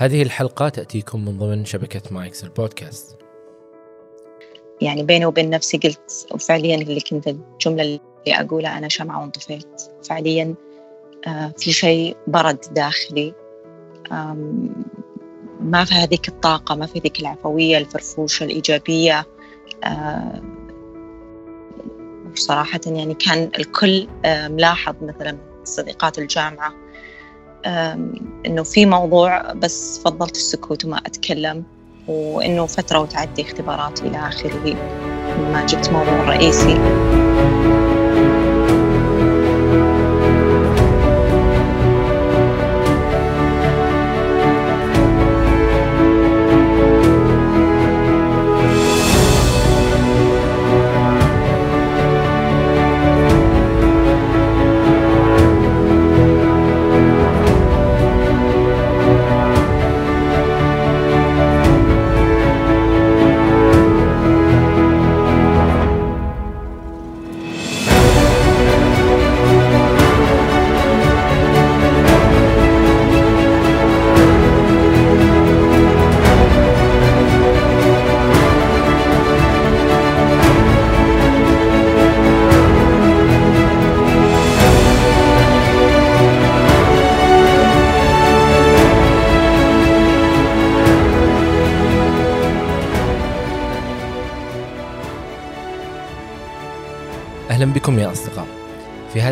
هذه الحلقة تأتيكم من ضمن شبكة مايكس البودكاست يعني بيني وبين نفسي قلت وفعليا اللي كنت الجملة اللي أقولها أنا شمعة وانطفيت. فعليا آه، في شيء برد داخلي. ما في هذيك الطاقة ما في ذيك العفوية الفرفوشة الإيجابية. آه، صراحة يعني كان الكل آه، ملاحظ مثلا صديقات الجامعة. إنه في موضوع بس فضلت السكوت وما أتكلم وإنه فترة وتعدي اختبارات إلى آخره. ما جبت موضوع رئيسي.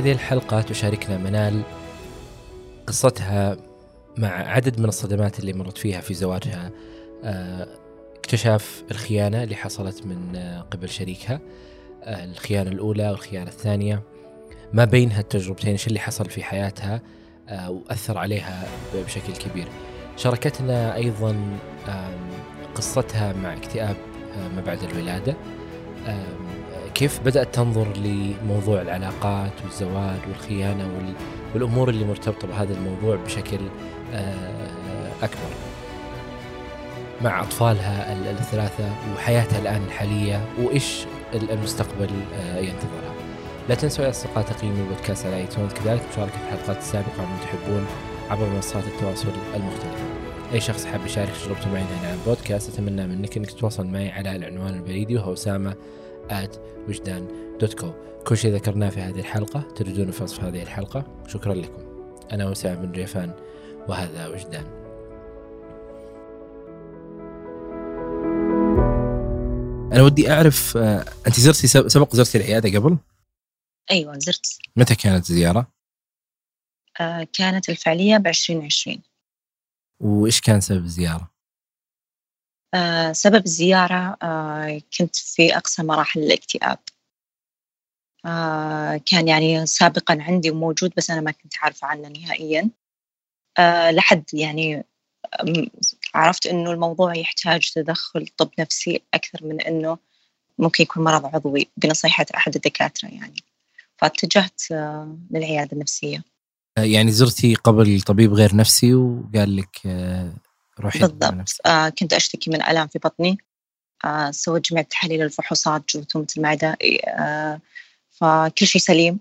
هذه الحلقة تشاركنا منال قصتها مع عدد من الصدمات اللي مرت فيها في زواجها. آه، اكتشاف الخيانة اللي حصلت من آه، قبل شريكها. آه، الخيانة الأولى والخيانة الثانية. ما بين هالتجربتين إيش اللي حصل في حياتها وأثر عليها بشكل كبير. شاركتنا أيضا قصتها مع اكتئاب ما بعد الولادة. كيف بدأت تنظر لموضوع العلاقات والزواج والخيانة والأمور اللي مرتبطة بهذا الموضوع بشكل آه، أكبر مع أطفالها الثلاثة وحياتها الآن الحالية وإيش المستقبل آه، ينتظرها. لا تنسوا يا أصدقاء تقييم البودكاست على ايتونز كذلك مشاركة الحلقات السابقة من تحبون عبر منصات التواصل المختلفة. أي شخص حاب يشارك تجربته معي هنا على البودكاست أتمنى منك أنك تتواصل معي على العنوان البريدي وهو أسامة وجدان دوت كو كل شيء ذكرناه في هذه الحلقة تجدونه في وصف هذه الحلقة شكرا لكم أنا وسام بن ريفان وهذا وجدان أنا ودي أعرف آه، أنت زرتي سبق زرتي العيادة قبل؟ أيوة زرت متى كانت الزيارة؟ آه كانت الفعلية ب 2020 وإيش كان سبب الزيارة؟ آه، سبب الزيارة آه، كنت في أقصى مراحل الاكتئاب. آه، كان يعني سابقا عندي وموجود بس أنا ما كنت عارفة عنه نهائيا. لحد يعني عرفت إنه الموضوع يحتاج تدخل طب نفسي أكثر من إنه ممكن يكون مرض عضوي بنصيحة أحد الدكاترة يعني. فاتجهت للعيادة النفسية. يعني زرتي قبل طبيب غير نفسي وقال لك روحي بالضبط. آه كنت أشتكي من ألم في بطني. آه سويت جميع تحاليل الفحوصات جرثومة المعدة آه فكل شيء سليم.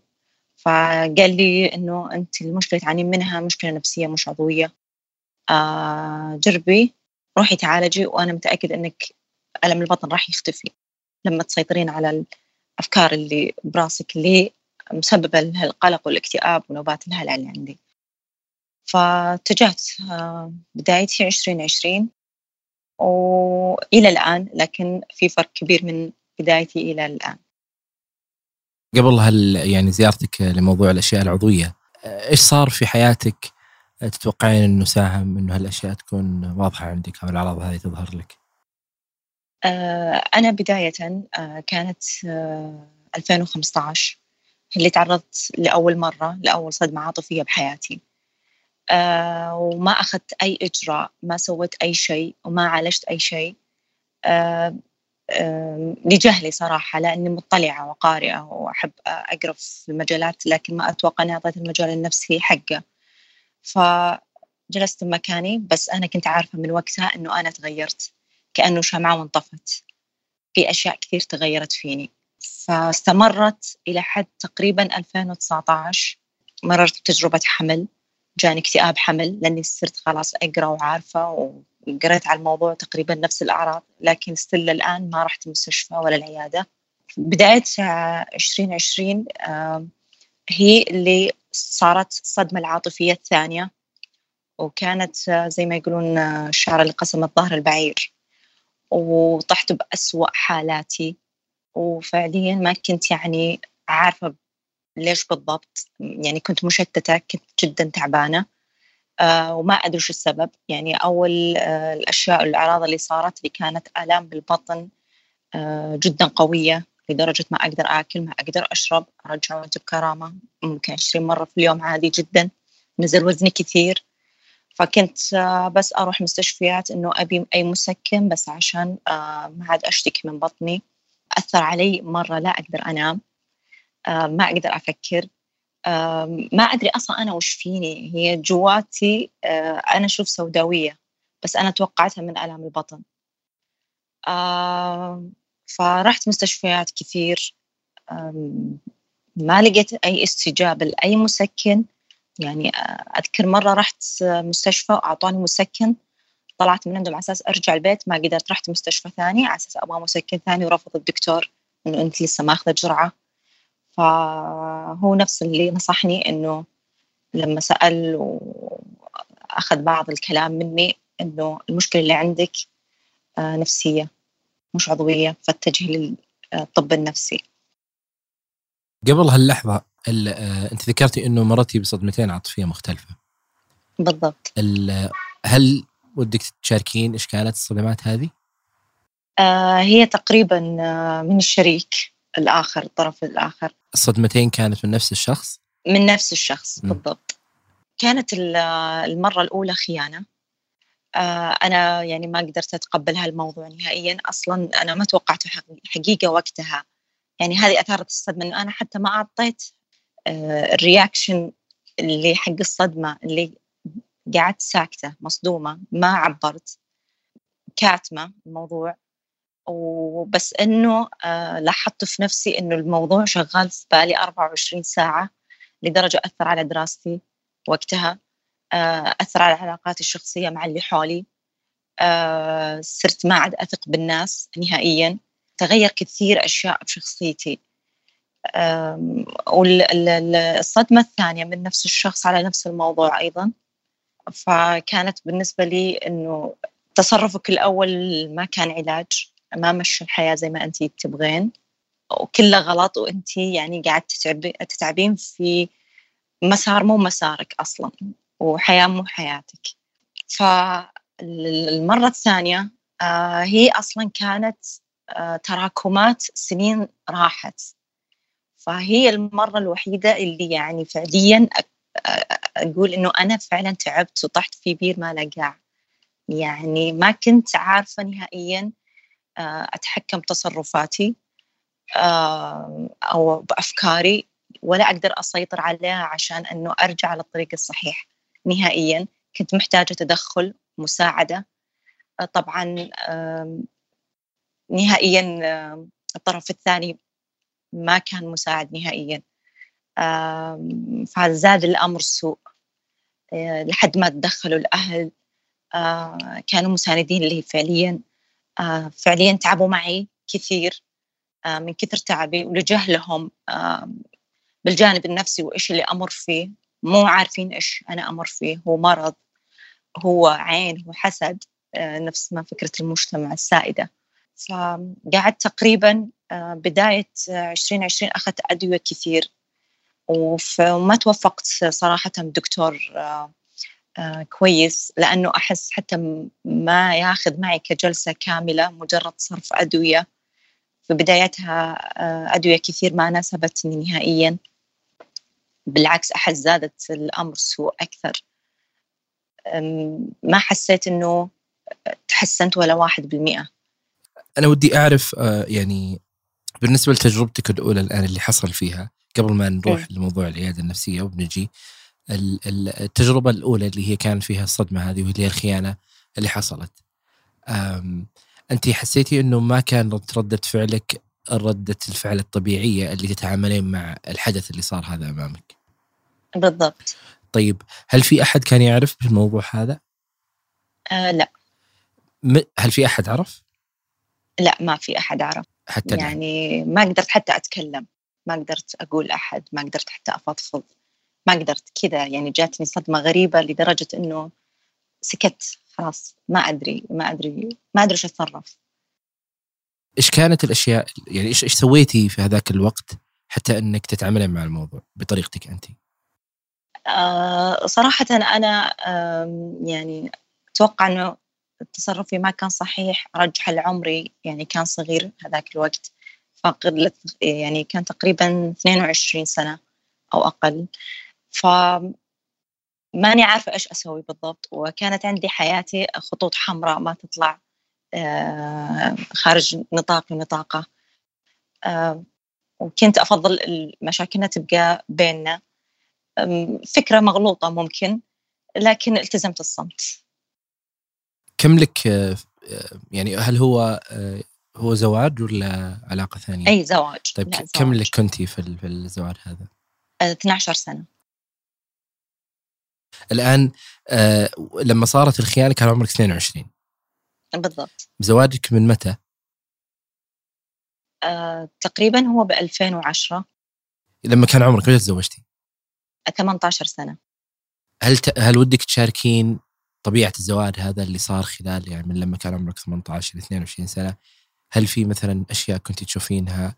فقال لي إنه أنت المشكلة تعانين منها مشكلة نفسية مش عضوية. آه جربي روحي تعالجي وأنا متأكد إنك ألم البطن راح يختفي. لما تسيطرين على الأفكار اللي براسك اللي مسببة القلق والاكتئاب ونوبات الهلع اللي عندي فاتجهت آه، بدايتي 2020 وإلى الآن لكن في فرق كبير من بدايتي إلى الآن قبل هل يعني زيارتك لموضوع الأشياء العضوية إيش صار في حياتك تتوقعين أنه ساهم أنه هالأشياء تكون واضحة عندك أو الأعراض هذه تظهر لك؟ آه، أنا بداية آه، كانت 2015 اللي تعرضت لأول مرة لأول صدمة عاطفية بحياتي آه وما أخذت أي إجراء ما سويت أي شيء وما عالجت أي شيء. آه آه لجهلي صراحة لأني مطلعة وقارئة وأحب أقرأ في المجالات لكن ما أتوقع أني أعطيت المجال النفسي حقه. فجلست مكاني بس أنا كنت عارفة من وقتها أنه أنا تغيرت كأنه شمعة وانطفت. في أشياء كثير تغيرت فيني. فاستمرت إلى حد تقريبا 2019 مررت بتجربة حمل. جاني اكتئاب حمل لأني صرت خلاص أقرأ وعارفة وقريت على الموضوع تقريبا نفس الأعراض لكن ستيل الان ما رحت المستشفى ولا العيادة. بداية 2020 هي اللي صارت الصدمه العاطفية الثانية وكانت زي ما يقولون الشعر اللي قسم الظهر البعير. وطحت بأسوأ حالاتي. وفعليا ما كنت يعني عارفة ليش بالضبط؟ يعني كنت مشتتة كنت جدا تعبانة آه وما أدري شو السبب. يعني أول آه الأشياء الأعراض اللي صارت لي كانت آلام بالبطن آه جدا قوية لدرجة ما أقدر آكل ما أقدر أشرب أرجع وأنت بكرامة ممكن عشرين مرة في اليوم عادي جدا نزل وزني كثير. فكنت آه بس أروح مستشفيات إنه أبي أي مسكن بس عشان آه ما عاد أشتكي من بطني. أثر علي مرة لا أقدر أنام. ما أقدر أفكر. ما أدري أصلا أنا وش فيني. هي جواتي آه، أنا أشوف سوداوية بس أنا توقعتها من آلام البطن. فرحت مستشفيات كثير. ما لقيت أي استجابة لأي مسكن. يعني آه، أذكر مرة رحت مستشفى وأعطوني مسكن. طلعت من عندهم على أساس أرجع البيت ما قدرت رحت مستشفى ثاني على أساس أبغى مسكن ثاني ورفض الدكتور إنه أنت لسه ماخذة جرعة. فهو نفس اللي نصحني إنه لما سأل وأخذ بعض الكلام مني إنه المشكلة اللي عندك آه، نفسية مش عضوية فاتجهي للطب النفسي. قبل هاللحظة آه، أنت ذكرتي إنه مرتي بصدمتين عاطفية مختلفة. بالضبط. هل ودك تشاركين إيش كانت الصدمات هذه؟ آه هي تقريبا آه، من الشريك. الآخر الطرف الآخر. الصدمتين كانت من نفس الشخص؟ من نفس الشخص م. بالضبط. كانت المرة الأولى خيانة. آه، أنا يعني ما قدرت أتقبل هالموضوع نهائيا. أصلا أنا ما توقعته حقيقة وقتها. يعني هذه أثارت الصدمة إنه أنا حتى ما أعطيت آه، الرياكشن اللي حق الصدمة اللي قعدت ساكتة مصدومة ما عبرت. كاتمة الموضوع. وبس إنه آه لاحظت في نفسي إنه الموضوع شغال في بالي 24 ساعة لدرجة أثر على دراستي وقتها آه أثر على علاقاتي الشخصية مع اللي حولي آه صرت ما عاد أثق بالناس نهائيا تغير كثير أشياء بشخصيتي والصدمه الثانية من نفس الشخص على نفس الموضوع أيضا فكانت بالنسبة لي إنه تصرفك الأول ما كان علاج ما مشي الحياة زي ما أنت تبغين. وكله غلط وأنت يعني قاعد تتعبين في مسار مو مسارك أصلا وحياة مو حياتك. فالمرة الثانية آه، هي أصلا كانت آه، تراكمات سنين راحت. فهي المرة الوحيدة اللي يعني فعليا أقول إنه أنا فعلا تعبت وطحت في بير ما لقاع يعني ما كنت عارفة نهائيا أتحكم تصرفاتي آه، أو بأفكاري ولا أقدر أسيطر عليها عشان أنه أرجع للطريق الصحيح. نهائيا كنت محتاجة تدخل مساعدة. آه، طبعا نهائيا الطرف الثاني ما كان مساعد نهائيا. فزاد الأمر سوء. لحد ما تدخلوا الأهل. كانوا مساندين لي فعليا. آه، فعليا تعبوا معي كثير آه، من كثر تعبي ولجهلهم آه، بالجانب النفسي وإيش اللي أمر فيه. مو عارفين إيش أنا أمر فيه هو مرض هو عين هو حسد نفس ما فكرة المجتمع السائدة. فقعدت تقريبا بداية 2020 أخذت أدوية كثير. وما توفقت صراحة بدكتور آه، كويس. لأنه أحس حتى ما ياخذ معي كجلسة كاملة مجرد صرف أدوية. في بدايتها آه، أدوية كثير ما ناسبتني نهائيا. بالعكس أحس زادت الأمر سوء أكثر. ما حسيت أنه تحسنت ولا واحد بالمئة. أنا ودي أعرف آه، يعني بالنسبة لتجربتك الأولى الآن اللي حصل فيها قبل ما نروح م. لموضوع العيادة النفسية وبنجي التجربة الأولى اللي هي كان فيها الصدمة هذه واللي هي الخيانة اللي حصلت. انت حسيتي إنه ما كانت ردة فعلك ردة الفعل الطبيعية اللي تتعاملين مع الحدث اللي صار هذا أمامك؟ بالضبط. طيب هل في أحد كان يعرف بالموضوع هذا؟ آه لا. هل في أحد عرف؟ لا ما في أحد عرف. حتى يعني ما قدرت حتى أتكلم. ما قدرت أقول أحد. ما قدرت حتى أفضفض. ما قدرت كذا يعني جاتني صدمة غريبة لدرجة إنه سكت خلاص ما أدري ما أدري ما أدري إيش أتصرف إيش كانت الأشياء يعني إيش إيش سويتي في هذاك الوقت حتى إنك تتعاملين مع الموضوع بطريقتك أنت؟ آه صراحة أنا آه يعني أتوقع أنه تصرفي ما كان صحيح رجح لعمري يعني كان صغير هذاك الوقت فقلت يعني كان تقريبا 22 سنة أو أقل ف ماني عارفة إيش أسوي بالضبط وكانت عندي حياتي خطوط حمراء ما تطلع آه، خارج نطاقي نطاقه آه، وكنت أفضل مشاكلنا تبقى بيننا. فكرة مغلوطة ممكن لكن التزمت الصمت. كم لك آه، يعني هل هو هو زواج ولا علاقة ثانية؟ أي زواج. طيب كم لك كنتي في الزواج هذا؟ 12 سنة. الآن لما صارت الخيانة كان عمرك 22 بالضبط. زواجك من متى؟ آه، تقريبا هو ب 2010 لما كان عمرك متى تزوجتي؟ 18 سنة. هل ت... هل ودك تشاركين طبيعة الزواج هذا اللي صار خلال يعني من لما كان عمرك 18 ل 22 سنة؟ هل في مثلا أشياء كنت تشوفينها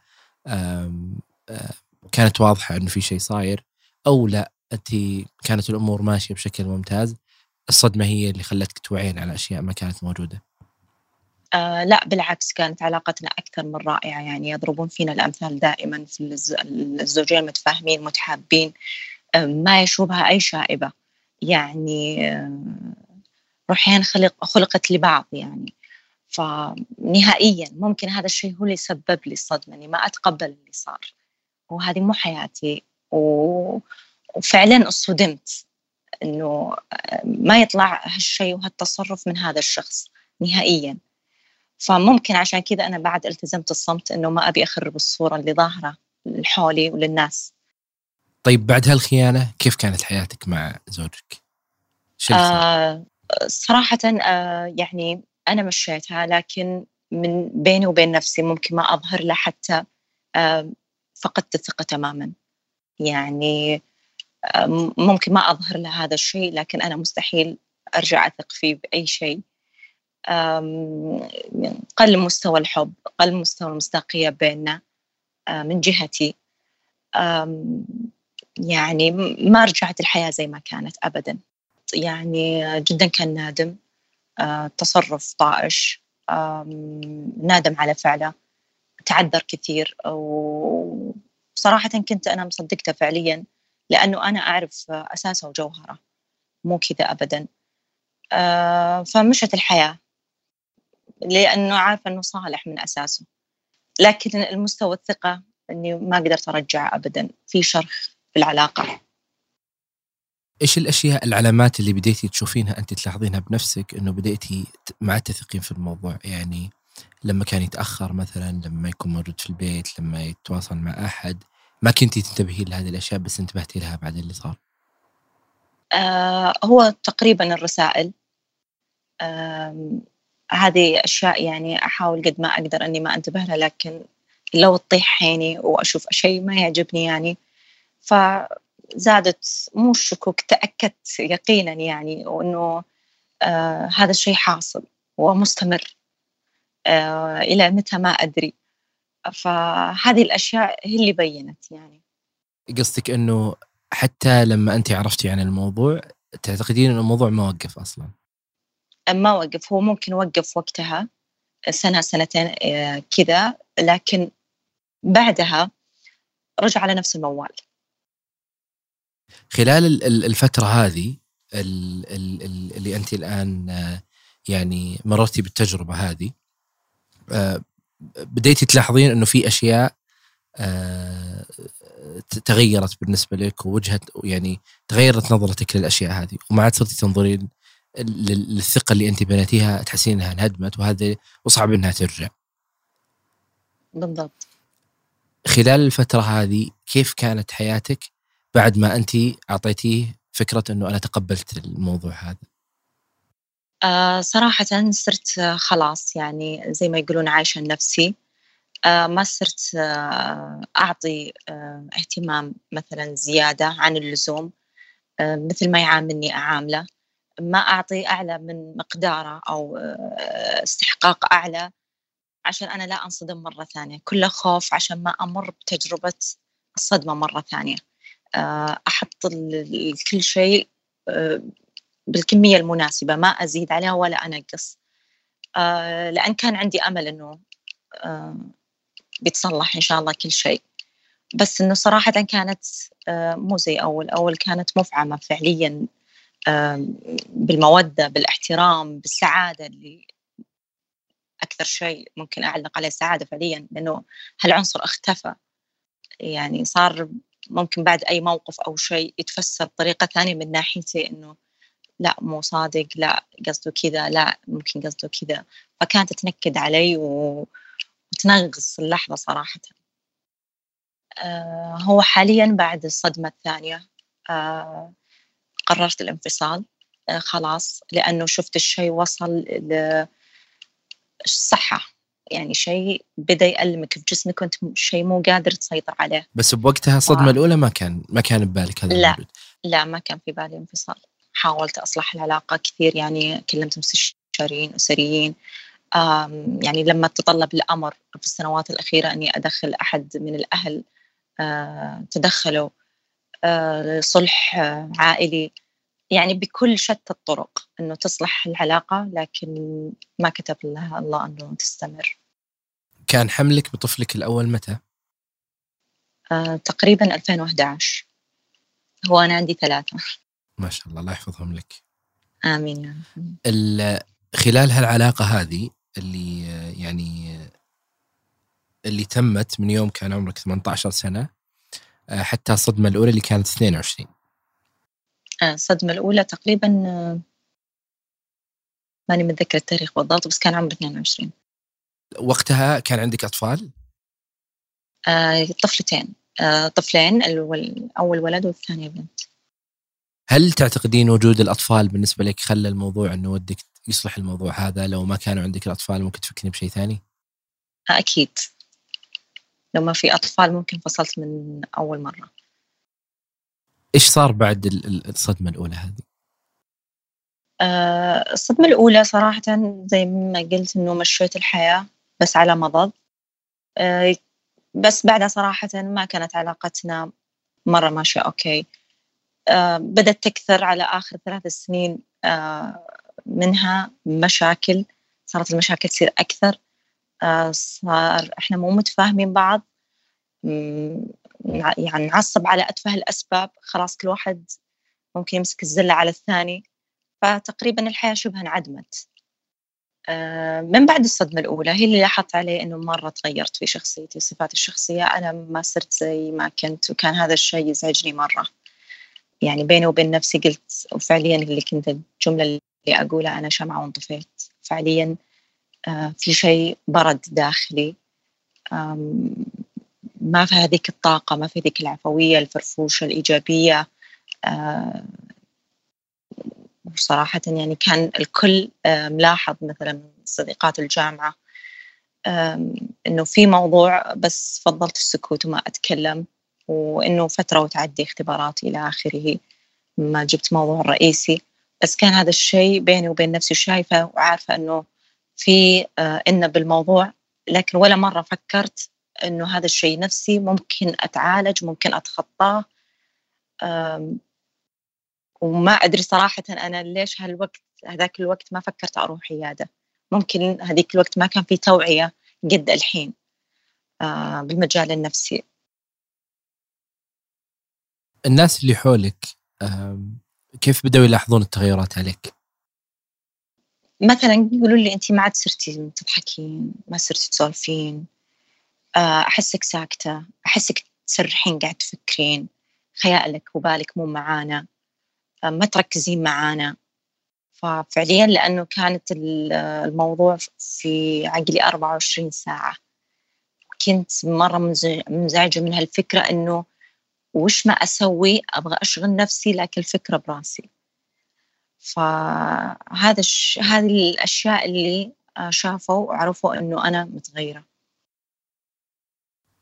آم... آم... كانت واضحة أنه في شيء صاير؟ أو لا؟ أنت كانت الأمور ماشية بشكل ممتاز. الصدمة هي اللي خلتك توعين على أشياء ما كانت موجودة. آه لا بالعكس كانت علاقتنا أكثر من رائعة. يعني يضربون فينا الأمثال دائما في الزوجين المتفاهمين متحابين ما يشوبها أي شائبة. يعني روحين خلق خلقت لبعض يعني. فنهائيا ممكن هذا الشيء هو اللي سبب لي الصدمة أني ما أتقبل اللي صار. وهذه مو حياتي. و... وفعلا اصطدمت إنه ما يطلع هالشيء وهالتصرف من هذا الشخص نهائيا. فممكن عشان كذا أنا بعد التزمت الصمت إنه ما أبي أخرب الصورة اللي ظاهرة لحولي وللناس. طيب بعد هالخيانة كيف كانت حياتك مع زوجك؟ آه صراحة آه يعني أنا مشيتها لكن من بيني وبين نفسي ممكن ما أظهر له حتى آه فقدت الثقة تماما. يعني آه ممكن ما أظهر له هذا الشيء لكن أنا مستحيل أرجع أثق فيه بأي شيء. قل مستوى الحب قل مستوى المصداقية بيننا آه، من جهتي. يعني ما رجعت الحياة زي ما كانت أبدا. يعني جدا كان نادم آه، تصرف طائش نادم على فعله تعذر كثير وصراحة كنت أنا مصدقته فعليا. لأنه أنا أعرف أساسه وجوهره مو كذا أبدا. آه، فمشت الحياة. لأنه عارفه إنه صالح من أساسه. لكن المستوى الثقة إني ما قدرت أرجع ابدا. في شرخ في العلاقة. إيش الأشياء العلامات اللي بديتي تشوفينها أنت تلاحظينها بنفسك إنه بديتي ما تثقين في الموضوع؟ يعني لما كان يتأخر مثلا لما يكون موجود في البيت لما يتواصل مع أحد ما كنتي تنتبهين لهذه الأشياء بس انتبهتي لها بعد اللي صار؟ آه هو تقريبا الرسائل. هذه أشياء يعني أحاول قد ما أقدر أني ما أنتبه لها لكن لو تطيح عيني وأشوف شيء ما يعجبني يعني. فزادت مو الشكوك تأكدت يقينا يعني وأنه آه هذا الشيء حاصل ومستمر. آه إلى متى ما أدري. فهذه الأشياء هي اللي بينت يعني. قصدك أنه حتى لما أنت عرفتي عن الموضوع تعتقدين أن الموضوع ما وقف أصلا؟ ما وقف هو ممكن وقف وقتها سنة سنتين آه، كذا لكن بعدها رجع على نفس الموال. خلال الفترة هذه اللي أنت الآن آه، يعني مررتي بالتجربة هذه آه، بديتي تلاحظين أنه في أشياء تغيرت بالنسبة لك ووجهة يعني تغيرت نظرتك للأشياء هذه وما عاد صرتي تنظرين للثقة اللي أنت بنيتيها تحسين إنها انهدمت وهذا وصعب إنها ترجع. بالضبط. خلال الفترة هذه كيف كانت حياتك بعد ما أنت أعطيتيه فكرة إنه أنا تقبلت الموضوع هذا؟ آه صراحة صرت خلاص يعني زي ما يقولون عايشة نفسي آه ما صرت آه أعطي آه اهتمام مثلا زيادة عن اللزوم آه مثل ما يعاملني أعاملة. ما أعطي أعلى من مقدارة أو آه استحقاق أعلى عشان أنا لا أنصدم مرة ثانية. كله خوف عشان ما أمر بتجربة الصدمة مرة ثانية. آه أحط كل شيء آه بالكمية المناسبة ما أزيد عليها ولا أنقص. آه لأن كان عندي أمل أنه آه بيتصلح إن شاء الله كل شيء. بس أنه صراحة كانت آه مو زي أول. أول كانت مفعمة فعليا آه بالمودة بالاحترام بالسعادة اللي أكثر شيء ممكن أعلق عليه السعادة فعليا. لأنه هالعنصر اختفى. يعني صار ممكن بعد أي موقف أو شيء يتفسر بطريقة ثانية من ناحيتي إنه لا مو صادق لا قصده كذا لا ممكن قصده كذا. فكانت تنكد علي وتنغص اللحظة صراحة. آه هو حاليا بعد الصدمة الثانية. آه قررت الانفصال. آه خلاص لأنه شفت الشيء وصل للصحة يعني شيء بدأ يألمك في جسمك وأنت شيء مو قادر تسيطر عليه. بس بوقتها الصدمة آه. الأولى ما كان ما كان ببالك هذا لا الموجود. لا ما كان في بالي انفصال. حاولت أصلح العلاقة كثير يعني كلمت مستشارين أسريين. يعني لما تطلب الأمر في السنوات الأخيرة أني أدخل أحد من الأهل تدخلوا صلح عائلي. يعني بكل شتى الطرق أنه تصلح العلاقة لكن ما كتب لها الله أنه تستمر. كان حملك بطفلك الأول متى؟ تقريبا 2011 هو أنا عندي ثلاثة. ما شاء الله الله يحفظهم لك. آمين خلال هالعلاقة هذه اللي يعني اللي تمت من يوم كان عمرك 18 سنة حتى الصدمة الأولى اللي كانت 22 آه، الصدمة الأولى تقريبا ماني متذكر التاريخ بالضبط بس كان عمري 22 وقتها كان عندك أطفال؟ آه طفلتين. آه طفلين الأول ولد والثانية بنت. هل تعتقدين وجود الأطفال بالنسبة لك خلى الموضوع إنه ودك يصلح الموضوع هذا؟ لو ما كانوا عندك الأطفال ممكن تفكرين بشيء ثاني؟ أكيد. لو ما في أطفال ممكن فصلت من أول مرة. إيش صار بعد الصدمة الأولى هذه؟ أه الصدمة الأولى صراحة زي ما قلت إنه مشيت الحياة بس على مضض. أه بس بعدها صراحة ما كانت علاقتنا مرة ماشية أوكي. آه، بدأت تكثر على آخر ثلاث سنين آه، منها مشاكل صارت المشاكل تصير أكثر آه، صار إحنا مو متفاهمين بعض يعني نعصب على أتفه الأسباب خلاص كل واحد ممكن يمسك الزلة على الثاني فتقريبا الحياة شبه انعدمت من بعد الصدمة الأولى هي اللي لاحظت عليه إنه مرة تغيرت في شخصيتي وصفاتي الشخصية أنا ما صرت زي ما كنت وكان هذا الشيء يزعجني مرة. يعني بيني وبين نفسي قلت وفعليا اللي كنت الجملة اللي أقولها أنا شمعة وانطفيت. فعليا آه، في شيء برد داخلي. ما في هذيك الطاقة ما في هذيك العفوية الفرفوشة الإيجابية. آه، وصراحة يعني كان الكل آه، ملاحظ مثلا صديقات الجامعة إنه في موضوع بس فضلت السكوت وما أتكلم. وإنه فترة وتعدي اختبارات إلى آخره ما جبت موضوع رئيسي بس كان هذا الشيء بيني وبين نفسي شايفة وعارفة إنه في آه إن بالموضوع لكن ولا مرة فكرت إنه هذا الشيء نفسي ممكن أتعالج ممكن أتخطاه. وما أدري صراحة أنا ليش هالوقت هذاك الوقت ما فكرت أروح عيادة. ممكن هذيك الوقت ما كان في توعية قد الحين آه بالمجال النفسي. الناس اللي حولك كيف بدأوا يلاحظون التغيرات عليك؟ مثلا يقولوا لي أنت ما عاد صرتي تضحكين ما صرتي تسولفين آه، أحسك ساكتة أحسك تسرحين قاعد تفكرين خيالك وبالك مو معانا آه، ما تركزين معانا ففعليا لأنه كانت الموضوع في عقلي 24 ساعة كنت مرة منزعجة من هالفكرة إنه وش ما أسوي؟ أبغى أشغل نفسي لكن الفكرة براسي. فهذا الش... هذه الأشياء اللي شافوا وعرفوا إنه أنا متغيرة.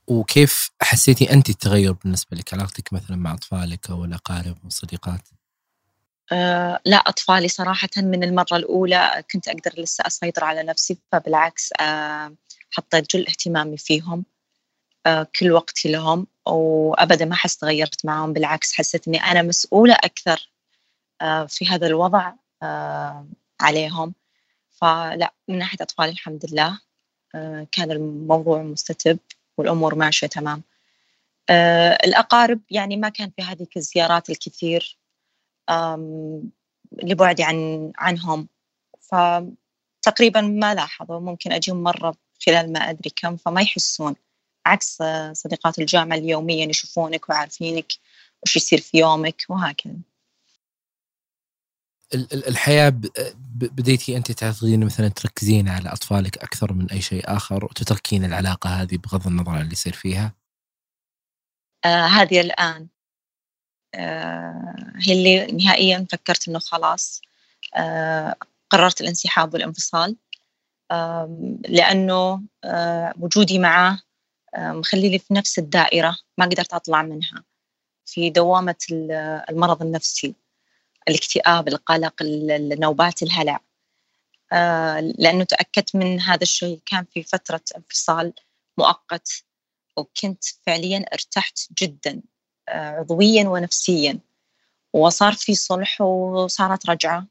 وكيف حسيتي أنت التغير بالنسبة لك؟ علاقتك مثلا مع أطفالك أو الأقارب والصديقات؟ أه لا أطفالي صراحة من المرة الأولى كنت أقدر لسه أسيطر على نفسي فبالعكس أه حطيت جل اهتمامي فيهم أه كل وقتي لهم. وأبدا ما حس تغيرت معهم بالعكس حسيت أني أنا مسؤولة أكثر أه في هذا الوضع أه عليهم. فلا من ناحية أطفالي الحمد لله أه كان الموضوع مستتب والأمور ماشية تمام. الأقارب يعني ما كان في هذيك الزيارات الكثير لبعدي عن عنهم. فتقريبا ما لاحظوا ممكن أجيهم مرة خلال ما أدري كم فما يحسون. عكس صديقات الجامعة اللي يوميا يشوفونك وعارفينك وش يصير في يومك وهكذا. الحياة بديتي أنت تعتقدين مثلا تركزين على أطفالك أكثر من أي شيء آخر وتتركين العلاقة هذه بغض النظر عن اللي يصير فيها؟ آه هذه الآن. آه هي اللي نهائيا فكرت إنه خلاص آه قررت الانسحاب والانفصال. آه لأنه آه وجودي معه مخليني في نفس الدائرة ما قدرت أطلع منها. في دوامة المرض النفسي الاكتئاب القلق النوبات الهلع. آه لأنه تأكدت من هذا الشيء كان في فترة انفصال مؤقت وكنت فعليا ارتحت جدا آه عضويا ونفسيا. وصار في صلح وصارت رجعة.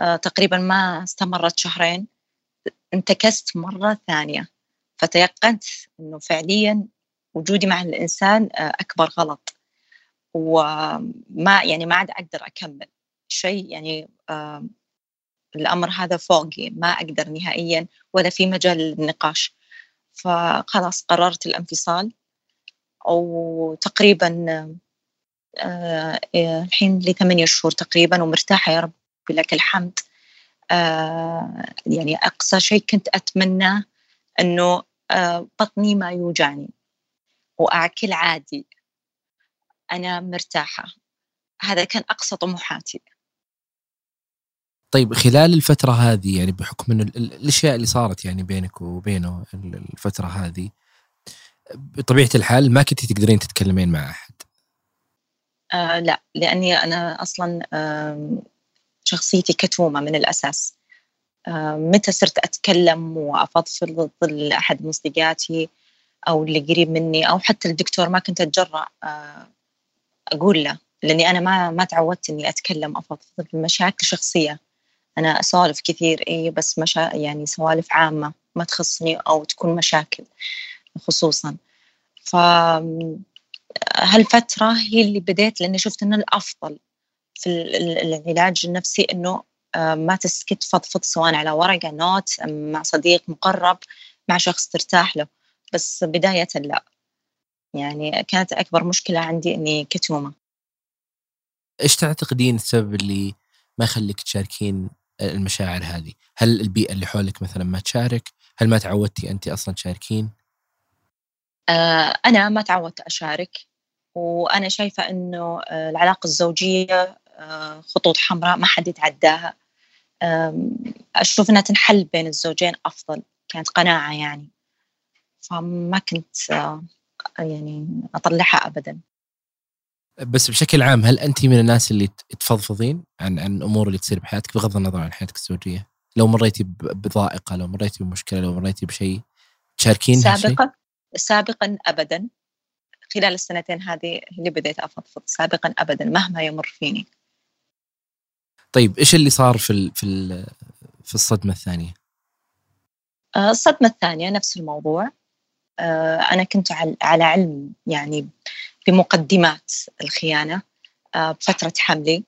آه تقريبا ما استمرت شهرين. انتكست مرة ثانية. فتيقنت أنه فعليا وجودي مع الإنسان أكبر غلط. وما يعني ما عاد أقدر أكمل شيء يعني آه الأمر هذا فوقي ما أقدر نهائيا ولا في مجال للنقاش. فخلاص قررت الانفصال وتقريبا آه الحين لي ثمانية شهور تقريبا ومرتاحة يا رب لك الحمد. آه يعني أقصى شيء كنت أتمنى أنه آه بطني ما يوجعني. وأكل عادي. أنا مرتاحة. هذا كان أقصى طموحاتي. طيب خلال الفترة هذه يعني بحكم انه الأشياء اللي صارت يعني بينك وبينه الفترة هذه بطبيعة الحال ما كنتي تقدرين تتكلمين مع أحد. آه لا. لأني أنا أصلا آه شخصيتي كتومة من الأساس. آه متى صرت أتكلم وأفضفض لاحد من صديقاتي أو اللي قريب مني أو حتى الدكتور ما كنت أتجرأ آه أقول له لأني أنا ما ما تعودت إني أتكلم أفضفض بمشاكل شخصية. أنا أسولف كثير إيه بس مشا يعني سوالف عامة ما تخصني أو تكون مشاكل خصوصا. ف هالفترة هي اللي بديت لأني شفت إنه الأفضل في العلاج النفسي إنه ما تسكت فضفض سواء على ورقة نوت مع صديق مقرب مع شخص ترتاح له. بس بداية لا. يعني كانت أكبر مشكلة عندي إني كتومة إيش تعتقدين السبب اللي ما يخليك تشاركين المشاعر هذه؟ هل البيئة اللي حولك مثلا ما تشارك؟ هل ما تعودتي أنت أصلا تشاركين؟ آه أنا ما تعودت أشارك وأنا شايفة أنه آه، العلاقة الزوجية آه، خطوط حمراء ما حد يتعداها أشوف أنها تنحل بين الزوجين أفضل كانت قناعة يعني فما كنت آه، يعني أطلعها أبدا بس بشكل عام هل انت من الناس اللي تفضفضين عن عن الأمور اللي تصير بحياتك بغض النظر عن حياتك الزوجية؟ لو مريتي بضائقة، لو مريتي بمشكلة، لو مريتي بشيء تشاركين سابقا سابقا ابدا خلال السنتين هذه اللي بديت أفضفض سابقا ابدا مهما يمر فيني. طيب إيش اللي صار في ال في ال في الصدمة الثانية؟ آه، الصدمة الثانية نفس الموضوع. آه، أنا كنت على علم يعني بمقدمات الخيانة آه، بفترة حملي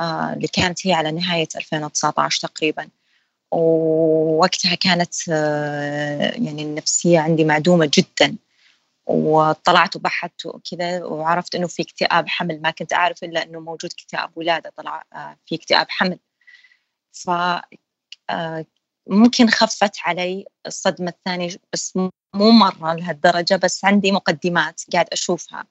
اللي كانت هي على نهاية 2019 تقريبا. ووقتها كانت يعني النفسية عندي معدومة جدا. وطلعت وبحثت وكذا وعرفت إنه في اكتئاب حمل ما كنت أعرف إلا إنه موجود اكتئاب ولادة طلع في اكتئاب حمل. ف ممكن خفت علي الصدمة الثانية بس مو مرة لهالدرجة بس عندي مقدمات قاعد أشوفها.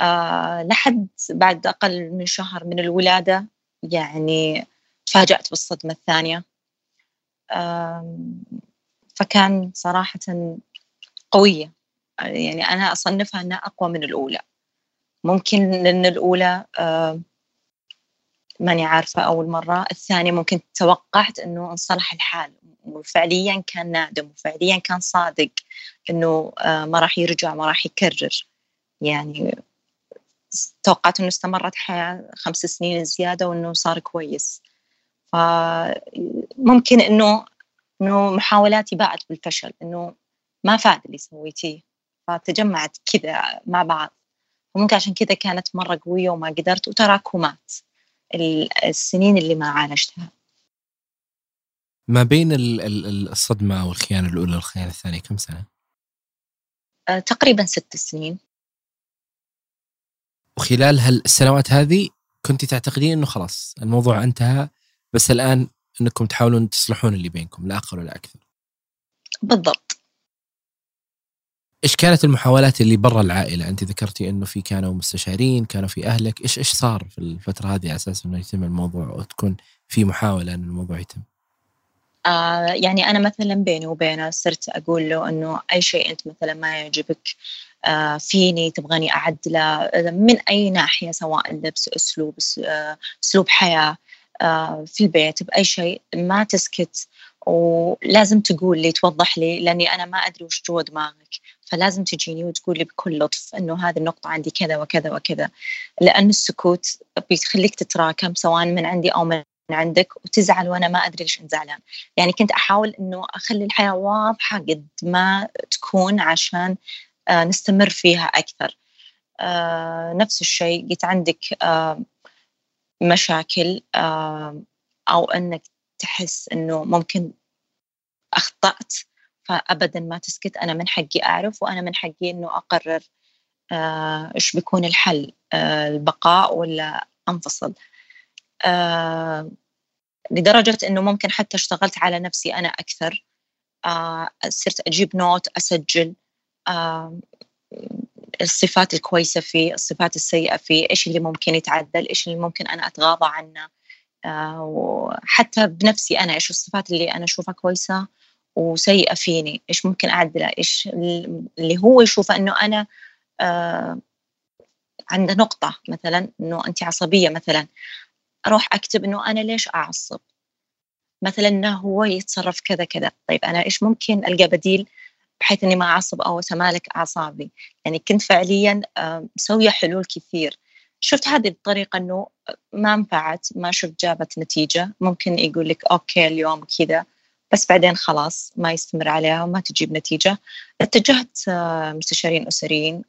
آه لحد بعد أقل من شهر من الولادة يعني تفاجأت بالصدمة الثانية. آه فكان صراحة قوية. يعني أنا أصنفها أنها أقوى من الأولى. ممكن لأن الأولى آه ماني عارفة أول مرة. الثانية ممكن توقعت أنه انصلح الحال. وفعليا كان نادم وفعليا كان صادق أنه آه ما راح يرجع ما راح يكرر. يعني توقعت أنه استمرت حياة خمس سنين زيادة وأنه صار كويس. فممكن أنه أنه محاولاتي باءت بالفشل أنه ما فاد اللي سويتيه. فتجمعت كذا مع بعض وممكن عشان كذا كانت مرة قوية وما قدرت وتراكمات السنين اللي ما عالجتها ما بين الصدمة والخيانة الأولى والخيانة الثانية كم سنة؟ أه تقريبا ست سنين وخلال هالسنوات هذه كنت تعتقدين إنه خلاص الموضوع انتهى بس الآن إنكم تحاولون تصلحون اللي بينكم لا أقل ولا أكثر. بالضبط. إيش كانت المحاولات اللي برا العائلة؟ أنت ذكرتي إنه في كانوا مستشارين، كانوا في أهلك، إيش إيش صار في الفترة هذه على أساس إنه يتم الموضوع وتكون في محاولة إن الموضوع يتم؟ آه يعني أنا مثلا بيني وبينه صرت أقول له إنه أي شيء أنت مثلا ما يعجبك آه فيني تبغاني أعدله من أي ناحية سواء اللبس أسلوب آه، أسلوب حياة آه، في البيت بأي شيء ما تسكت ولازم تقول لي توضح لي لأني أنا ما أدري وش جوا دماغك. فلازم تجيني وتقول لي بكل لطف إنه هذه النقطة عندي كذا وكذا وكذا. لأن السكوت بيخليك تتراكم سواء من عندي أو من عندك وتزعل وأنا ما أدري ليش انت زعلان. يعني كنت أحاول إنه أخلي الحياة واضحة قد ما تكون عشان آه نستمر فيها أكثر. آه نفس الشيء قلت عندك آه مشاكل أو إنك تحس إنه ممكن أخطأت فابدا ما تسكت. أنا من حقي أعرف وأنا من حقي إنه أقرر آه، إيش بيكون الحل آه، البقاء ولا أنفصل. آه، لدرجة إنه ممكن حتى اشتغلت على نفسي أنا أكثر صرت أجيب نوت أسجل الصفات الكويسة فيه الصفات السيئة فيه إيش اللي ممكن يتعدل إيش اللي ممكن أنا أتغاضى عنه. آه، وحتى بنفسي أنا إيش الصفات اللي أنا أشوفها كويسة وسيئة فيني؟ إيش ممكن أعدلها؟ إيش اللي هو يشوفه إنه أنا آه عنده نقطة مثلا إنه أنت عصبية مثلا أروح أكتب إنه أنا ليش أعصب؟ مثلا إنه هو يتصرف كذا كذا. طيب أنا إيش ممكن ألقى بديل بحيث إني ما أعصب أو أتمالك أعصابي؟ يعني كنت فعليا آه، مسوية حلول كثير. شفت هذه الطريقة إنه ما نفعت ما شفت جابت نتيجة. ممكن يقول لك أوكي اليوم كذا بس بعدين خلاص ما يستمر عليها وما تجيب نتيجة. اتجهت آه، مستشارين أسريين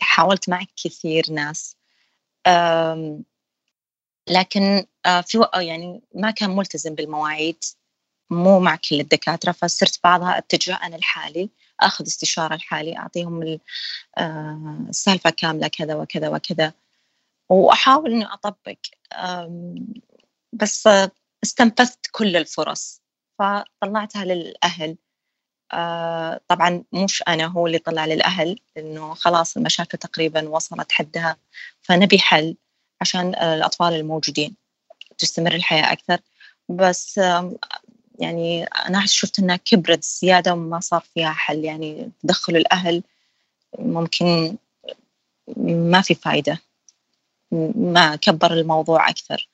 حاولت مع كثير ناس. لكن آه، في يعني ما كان ملتزم بالمواعيد مو مع كل الدكاترة. فصرت بعضها أتجه أنا لحالي أخذ استشارة لحالي أعطيهم آه، السالفة كاملة كذا وكذا وكذا. وأحاول إني أطبق بس استنفذت كل الفرص فطلعتها للأهل. آه، طبعا مش أنا هو اللي طلع للأهل إنه خلاص المشاكل تقريبا وصلت حدها فنبي حل عشان الأطفال الموجودين تستمر الحياة أكثر. بس يعني أنا شفت إنها كبرت زيادة وما صار فيها حل يعني تدخل الأهل ممكن ما في فايدة. ما كبر الموضوع أكثر.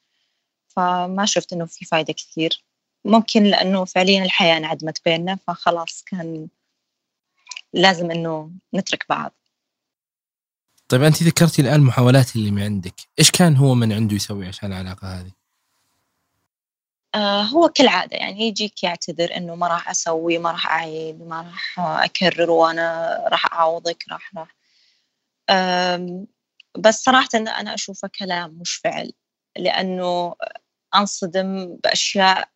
فما شفت إنه في فايدة كثير. ممكن لأنه فعليا الحياة انعدمت بيننا فخلاص كان لازم إنه نترك بعض. طيب أنت ذكرتي الآن المحاولات اللي من عندك. إيش كان هو من عنده يسوي عشان العلاقة هذه؟ آه هو كالعادة يعني يجيك يعتذر إنه ما راح أسوي ما راح أعيد ما راح أكرر وأنا راح أعوضك راح راح. بس صراحة أنا أشوفه كلام مش فعل لأنه أنصدم بأشياء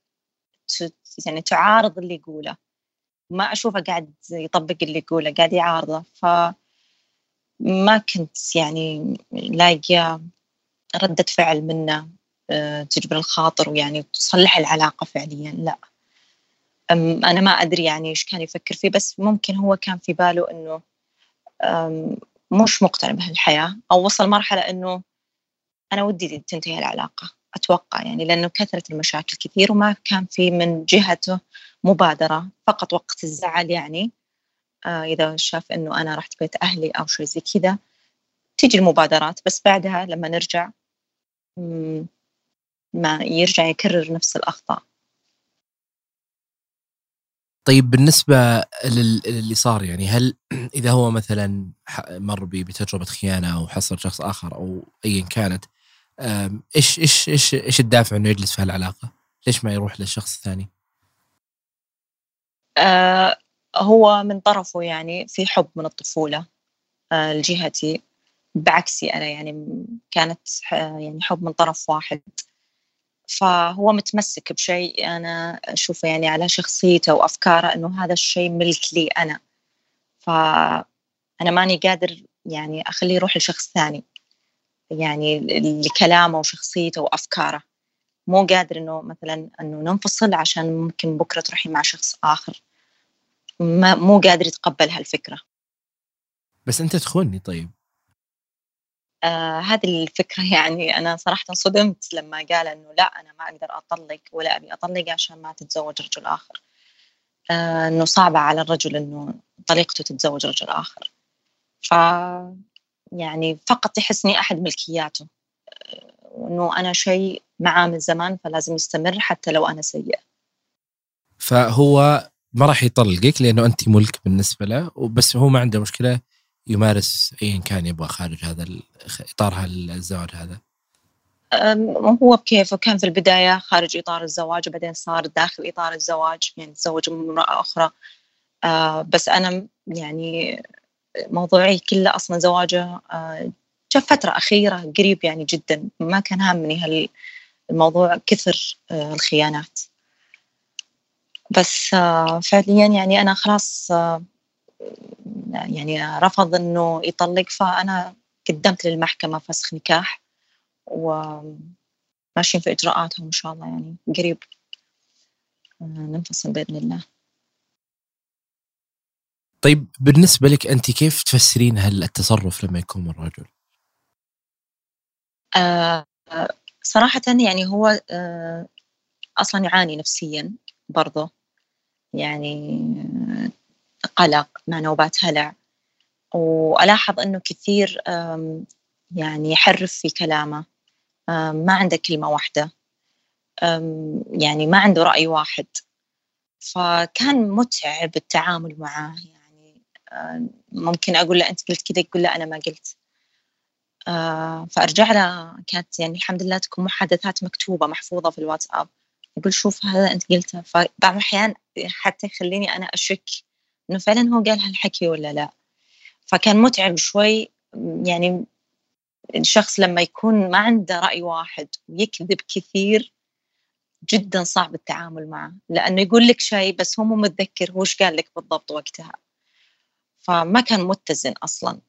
يعني تعارض اللي يقوله. ما أشوفه قاعد يطبق اللي يقوله قاعد يعارضه. ف ما كنت يعني لاقية ردة فعل منه آه، تجبر الخاطر ويعني تصلح العلاقة فعليا لا. أنا ما أدري يعني إيش كان يفكر فيه بس ممكن هو كان في باله إنه مش مقتنع بهالحياة أو وصل مرحلة إنه أنا ودي تنتهي العلاقة أتوقع يعني لأنه كثرت المشاكل كثير وما كان في من جهته مبادرة فقط وقت الزعل يعني. آه إذا شاف إنه أنا رحت بيت أهلي أو شيء زي كذا تيجي المبادرات بس بعدها لما نرجع ما يرجع يكرر نفس الأخطاء. طيب بالنسبة للي صار يعني هل إذا هو مثلا مر بتجربة خيانة أو حصل شخص آخر أو أيا كانت إيش إيش إيش إيش الدافع إنه يجلس في هالعلاقة؟ ليش ما يروح للشخص الثاني؟ آه هو من طرفه يعني في حب من الطفولة آه لجهتي بعكسي أنا يعني كانت يعني حب من طرف واحد فهو متمسك بشيء أنا أشوفه يعني على شخصيته وأفكاره إنه هذا الشيء ملك لي أنا. فأنا ماني قادر يعني أخليه يروح لشخص ثاني. يعني لكلامه وشخصيته وأفكاره. مو قادر إنه مثلا إنه ننفصل عشان ممكن بكرة تروحي مع شخص آخر. ما مو قادر يتقبل هالفكرة. بس أنت تخوني طيب. آه هذه الفكرة يعني أنا صراحة صدمت لما قال إنه لا أنا ما أقدر أطلق ولا أبي أطلق عشان ما تتزوج رجل آخر. آه إنه صعبة على الرجل إنه طليقته تتزوج رجل آخر. ف يعني فقط يحسني أحد ملكياته. آه، وإنه أنا شيء معاه من زمان فلازم يستمر حتى لو أنا سيئة. فهو ما راح يطلقك لأنه أنت ملك بالنسبة له بس هو ما عنده مشكلة يمارس ايا كان يبغى خارج هذا إطار الزواج هذا؟ هو بكيفه كان في البداية خارج إطار الزواج وبعدين صار داخل إطار الزواج يعني تزوج من امرأة أخرى أه، بس أنا يعني موضوعي كله أصلا زواجه أه، جاء فترة أخيرة قريب يعني جدا ما كان هامني هالموضوع كثر أه، الخيانات بس فعليا يعني أنا خلاص يعني رفض إنه يطلق فأنا قدمت للمحكمة فسخ نكاح وماشيين في إجراءاتهم إن شاء الله يعني قريب. آه، ننفصل بإذن الله. طيب بالنسبة لك أنت كيف تفسرين هالتصرف لما يكون من رجل؟ آه صراحة يعني هو آه أصلا يعاني نفسيا برضه. يعني قلق مع نوبات هلع. وألاحظ أنه كثير يعني يحرف في كلامه. ما عنده كلمة واحدة. يعني ما عنده رأي واحد. فكان متعب التعامل معاه يعني ممكن أقول له أنت قلت كذا يقول لا أنا ما قلت. فأرجع له كانت يعني الحمد لله تكون محادثات مكتوبة محفوظة في الواتساب. يقول شوف هذا أنت قلته. فبعض الأحيان حتى يخليني أنا أشك إنه فعلا هو قال هالحكي ولا لا. فكان متعب شوي يعني الشخص لما يكون ما عنده رأي واحد ويكذب كثير جدا صعب التعامل معه. لأنه يقول لك شيء بس هو مو متذكر هو إيش قال لك بالضبط وقتها. فما كان متزن أصلا.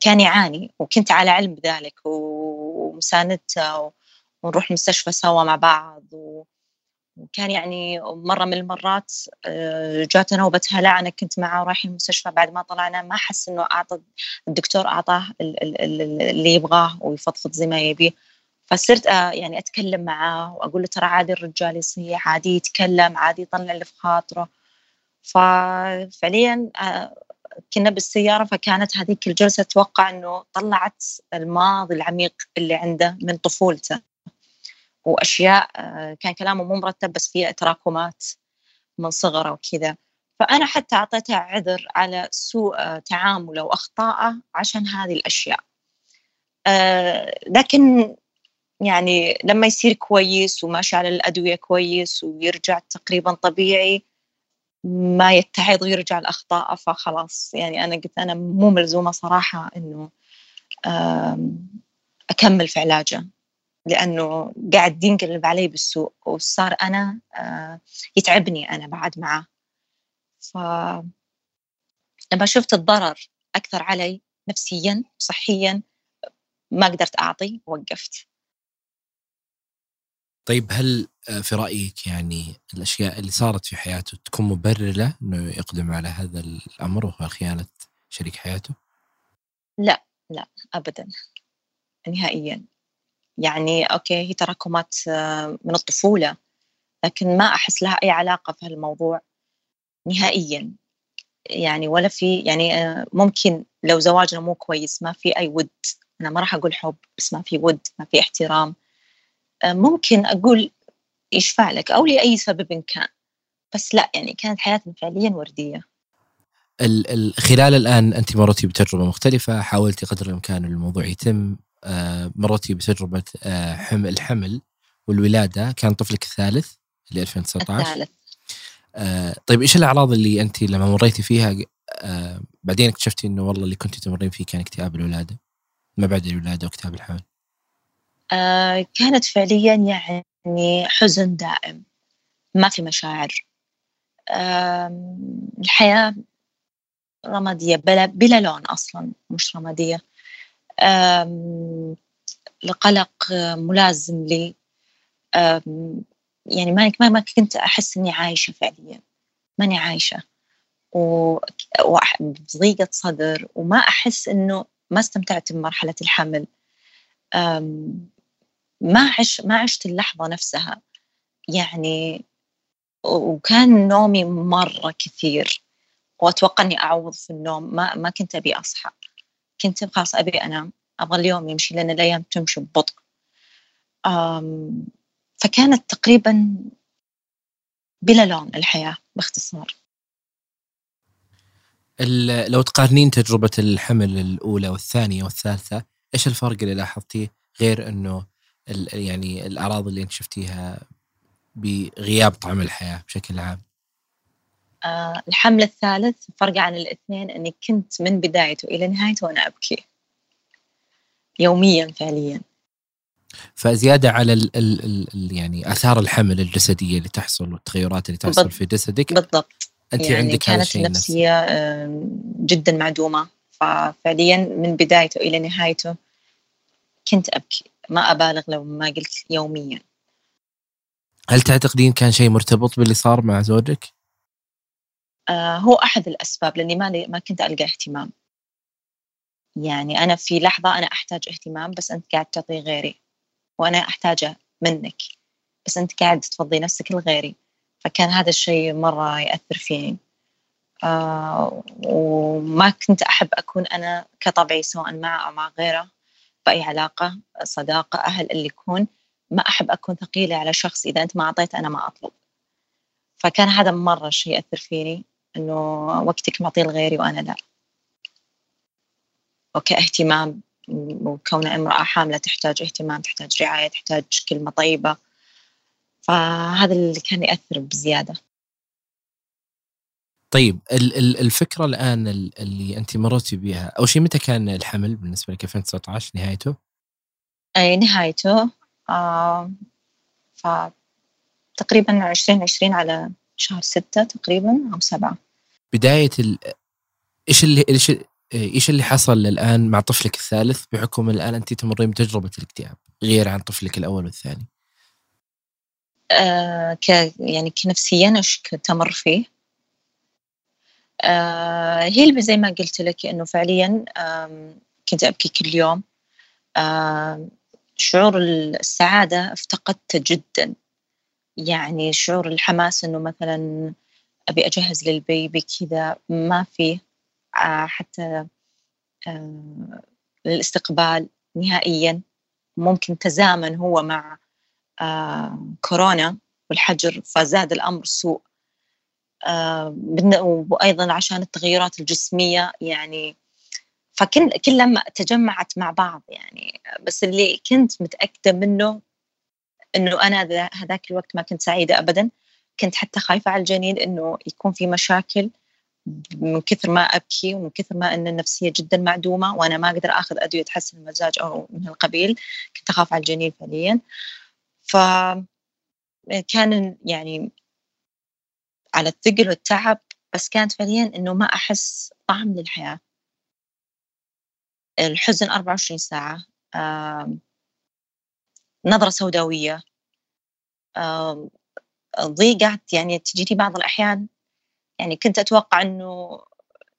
كان يعاني. وكنت على علم بذلك ومساندته ونروح المستشفى سوا مع بعض و... وكان يعني مرة من المرات آه، جات نوبة هلع أنا كنت معه رايحين المستشفى بعد ما طلعنا ما حس إنه أعطى الدكتور أعطاه اللي يبغاه ويفضفض زي ما يبيه فصرت آه، يعني أتكلم معاه وأقول له ترى عادي الرجال يصيح عادي يتكلم عادي يطلع اللي في خاطره. ففعليا آه، كنا بالسيارة فكانت هذيك الجلسة أتوقع أنه طلعت الماضي العميق اللي عنده من طفولته. وأشياء آه، كان كلامه مو مرتب بس فيها تراكمات من صغره وكذا. فأنا حتى اعطيته عذر على سوء آه، تعامله واخطائه عشان هذه الأشياء. آه، لكن يعني لما يصير كويس وماشي على الأدوية كويس ويرجع تقريبا طبيعي ما يتعظ ويرجع لاخطائه فخلاص يعني أنا قلت أنا مو ملزومة صراحة إنه أكمل في علاجه. لأنه قاعد ينقلب علي بالسوء وصار أنا آه، يتعبني أنا بعد معه ف لما شفت الضرر أكثر علي نفسيا صحيا ما قدرت أعطي وقفت طيب هل آه، في رأيك يعني الأشياء اللي صارت في حياته تكون مبررة له أنه يقدم على هذا الأمر وهو خيانة شريك حياته؟ لا لا أبدا. نهائيا. يعني أوكي هي تراكمات آه، من الطفولة لكن ما أحس لها أي علاقة في هالموضوع نهائيا. يعني ولا في يعني آه، ممكن لو زواجنا مو كويس ما في أي ود. أنا ما راح أقول حب بس ما في ود ما في احترام. آه، ممكن أقول يشفع لك أو لأي سبب كان. بس لا يعني كانت حياتنا فعليا وردية. خلال الآن أنت مرتي بتجربة مختلفة حاولتي قدر الإمكان الموضوع يتم آه، مرتي بتجربة حمل الحمل والولادة كان طفلك الثالث اللي 2019 الثالث. آه طيب إيش الأعراض اللي أنت لما مريتي فيها آه بعدين اكتشفتي إنه والله اللي كنت تمرين فيه كان اكتئاب الولادة ما بعد الولادة واكتئاب الحمل؟ آه كانت فعليا يعني حزن دائم ما في مشاعر. آه الحياة رمادية بلا بلا لون أصلا مش رمادية. القلق ملازم لي. يعني ما ما كنت أحس إني عايشة فعليا ماني عايشة. وضيقه صدر وما أحس إنه ما استمتعت بمرحلة الحمل. ما عش ما عشت اللحظة نفسها. يعني وكان نومي مرة كثير. واتوقع اني أعوض في النوم. ما ما كنت أبي أصحى. كنت خلاص أبي أنام. أبغى اليوم يمشي لأن الأيام تمشي ببطء. فكانت تقريبا بلا لون الحياة باختصار. لو تقارنين تجربة الحمل الأولى والثانية والثالثة إيش الفرق اللي لاحظتيه؟ غير أنه يعني الأعراض اللي أنت شفتيها بغياب طعم الحياة بشكل عام. الحمل الثالث فرق عن الاثنين أني كنت من بدايته إلى نهايته وأنا أبكي. يوميا فعليا. فزيادة على ال ال ال يعني آثار الحمل الجسدية اللي تحصل والتغيرات اللي تحصل في جسدك بالضبط. أنت يعني عندك كانت هذا الشيء النفسيه جدا معدومة. ففعليا من بدايته إلى نهايته كنت أبكي. ما أبالغ لو ما قلت يوميا. هل تعتقدين كان شيء مرتبط باللي صار مع زوجك؟ آه هو أحد الأسباب لأني ما ما كنت ألقى اهتمام. يعني أنا في لحظة أنا أحتاج اهتمام بس أنت قاعد تعطيه غيري وأنا أحتاجه منك بس أنت قاعد تفضي نفسك لغيري. فكان هذا الشيء مرة يأثر فيني. آه وما كنت أحب أكون أنا كطبعي سواء معه أو مع غيره بأي علاقة صداقة أهل اللي يكون. ما أحب أكون ثقيلة على شخص إذا أنت ما أعطيت أنا ما أطلب. فكان هذا مرة شيء يأثر فيني. إنه وقتك معطيه لغيري وأنا لا. وكاهتمام وكونها امرأة حاملة تحتاج اهتمام تحتاج رعاية تحتاج كلمة طيبة. فهذا اللي كان يأثر بزيادة. طيب الفكرة الآن اللي أنت مررتي بها أول شيء متى كان الحمل بالنسبة لك؟ 2019 نهايته؟ أي نهايته. آه ف تقريبا 2020 على شهر ستة تقريبا أو سبعة بداية ال... إيش اللي إيش إيش اللي حصل الآن مع طفلك الثالث بحكم الآن أنت تمرين بتجربة الاكتئاب غير عن طفلك الأول والثاني؟ آه ك يعني كنفسيا إيش كنت أمر فيه؟ آه هي اللي زي ما قلت لك إنه فعليا آه كنت أبكي كل يوم آه شعور السعادة افتقدته جدا يعني شعور الحماس إنه مثلا أبي أجهز للبيبي كذا ما فيه آه، حتى آه، الاستقبال نهائيا ممكن تزامن هو مع آه، كورونا والحجر فزاد الأمر سوء. وأيضا عشان التغيرات الجسمية يعني فكل كلها تجمعت مع بعض يعني. بس اللي كنت متأكدة منه إنه أنا هذاك الوقت ما كنت سعيدة ابدا. كنت حتى خايفة على الجنين إنه يكون في مشاكل من كثر ما أبكي ومن كثر ما إن النفسية جدا معدومة وأنا ما أقدر آخذ أدوية تحسن المزاج أو من القبيل. كنت أخاف على الجنين فعليا. ف كان يعني على الثقل والتعب بس كانت فعليا إنه ما أحس طعم للحياة. الحزن 24 ساعة نظرة سوداوية. ضيقات يعني تجيني بعض الأحيان يعني كنت أتوقع إنه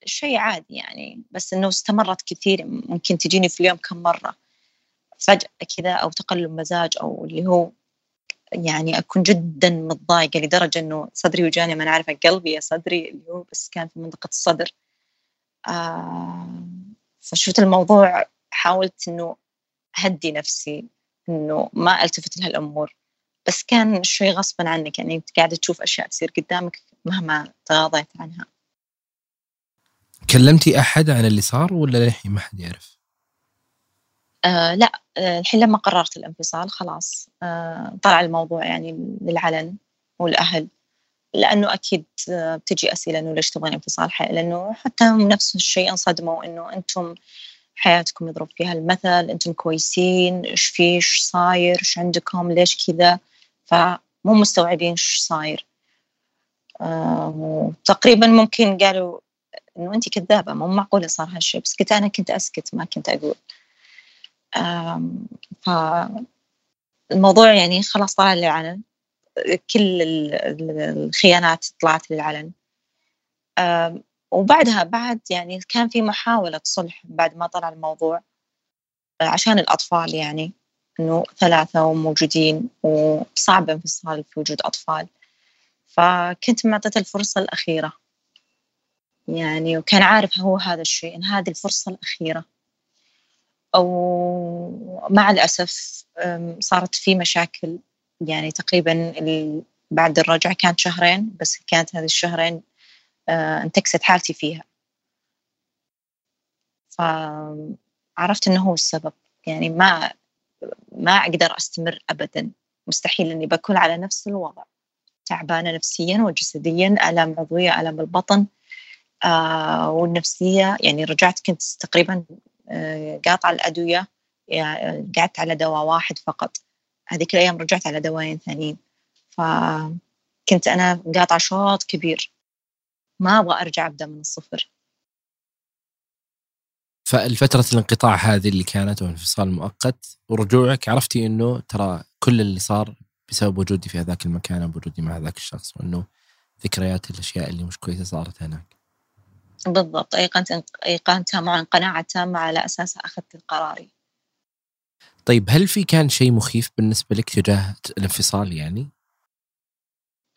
شيء عادي يعني بس إنه استمرت كثير ممكن تجيني في اليوم كم مرة فجأة كذا أو تقلب مزاج أو اللي هو يعني أكون جدا متضايقة لدرجة إنه صدري وجاني ما أنا عارفة قلبي يا صدري اللي هو بس كان في منطقة الصدر. فشفت الموضوع حاولت إنه أهدي نفسي. إنه ما ألتفت لهالامور بس كان شوي غصبا عنك يعني أنت قاعدة تشوف أشياء تصير قدامك مهما تغاضيت عنها كلمتي أحد عن اللي صار ولا للحين ما حد يعرف؟ آه لا آه الحين لما قررت الانفصال خلاص آه طلع الموضوع يعني للعلن والأهل لأنه أكيد آه بتجي أسئلة إنه ليش تبغين انفصال لأنه حتى نفس الشيء انصدموا إنه أنتم حياتكم يضرب فيها المثل أنتم كويسين إيش في إيش صاير إيش عندكم ليش كذا؟ فمو مستوعبين إيش صاير. آه تقريبا ممكن قالوا إنه انت كذابة مو معقولة صار هالشيء بس كنت أنا كنت أسكت ما كنت أقول. ف الموضوع يعني خلاص طلع للعلن. كل الخيانات طلعت للعلن. وبعدها بعد يعني كان في محاولة صلح بعد ما طلع الموضوع عشان الأطفال يعني إنه ثلاثة وموجودين وصعب انفصال في وجود أطفال. فكنت معطيته الفرصة الأخيرة. يعني وكان عارف هو هذا الشيء إن هذه الفرصة الأخيرة. أو مع الأسف صارت في مشاكل. يعني تقريبا بعد الرجعة كانت شهرين بس كانت هذه الشهرين انتكست حالتي فيها. فعرفت إنه هو السبب. يعني ما ما أقدر أستمر ابدا. مستحيل إني بكون على نفس الوضع. تعبانة نفسيا وجسديا آلام عضوية آلام البطن آه والنفسية. يعني رجعت كنت تقريبا آه قاطعة الأدوية يعني قعدت على دواء واحد فقط. هذيك الأيام رجعت على دوايين ثانيين. فكنت أنا قاطعة شوط كبير. ما أبغى أرجع أبدأ من الصفر فالفترة الانقطاع هذه اللي كانت وانفصال مؤقت ورجوعك عرفتي إنه ترى كل اللي صار بسبب وجودي في هذاك المكان بوجودي مع هذاك الشخص وإنه ذكريات الأشياء اللي مش كويسة صارت هناك. بالضبط ايقنت أيقنتها مع قناعه تامه على اساسها أخذت قراري. طيب هل في كان شيء مخيف بالنسبة لك تجاه الانفصال يعني؟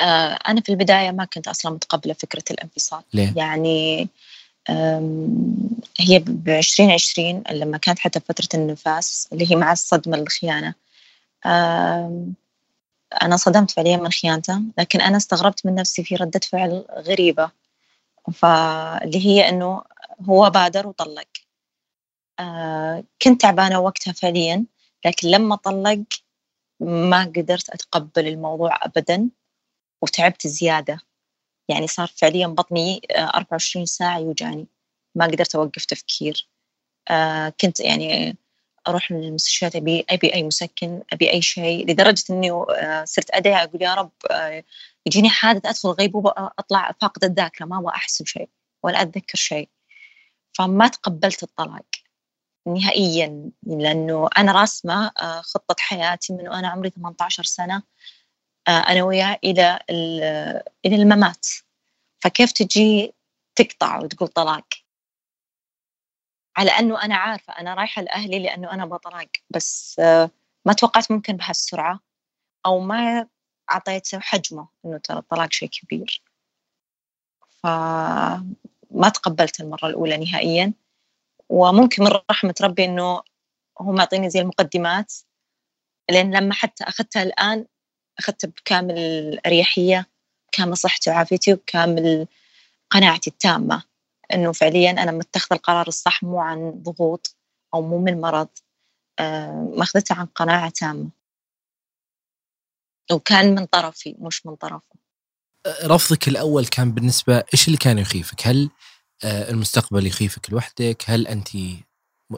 آه، أنا في البداية ما كنت أصلا متقبلة فكرة الانفصال. ليه؟ يعني هي ب 2020 لما كانت حتى فترة النفاس اللي هي مع الصدمة الخيانة أنا صدمت فعليا من خيانته لكن أنا استغربت من نفسي في ردة فعل غريبة. فاللي هي إنه هو بادر وطلق. آه، كنت تعبانة وقتها فعليا. لكن لما طلق ما قدرت أتقبل الموضوع أبدا. وتعبت زيادة. يعني صار فعليا بطني 24 آه، ساعة يوجعني. ما قدرت أوقف تفكير. آه، كنت يعني أروح للمستشفيات أبي أبي أي مسكن أبي أي شيء لدرجة إني آه، صرت أدعي أقول يا رب يجيني حادث أدخل غيبوبة أطلع فاقدة الذاكرة ما أبغى أحس بشيء ولا أتذكر شيء. فما تقبلت الطلاق نهائيا لأنه أنا راسمة خطة حياتي من وأنا عمري 18 سنة. أنا وياه إلى إلى الممات. فكيف تجي تقطع وتقول طلاق؟ على أنه أنا عارفة أنا رايحة لأهلي لأنه أنا بطلاق بس آه، ما توقعت ممكن بهالسرعة أو ما أعطيته حجمه إنه ترى الطلاق شيء كبير. فما تقبلت المرة الأولى نهائيا. وممكن من رحمة ربي إنه هو معطيني زي المقدمات لأن لما حتى أخذتها الآن أخذته بكامل الأريحية كامل صحتي وعافيتي وكامل قناعتي التامة. إنه فعليا أنا متخذ القرار الصح مو عن ضغوط أو مو من مرض آه، ماخذته عن قناعة تامة. وكان من طرفي مش من طرفه. رفضك الأول كان بالنسبة إيش اللي كان يخيفك؟ هل آه، المستقبل يخيفك لوحدك؟ هل أنت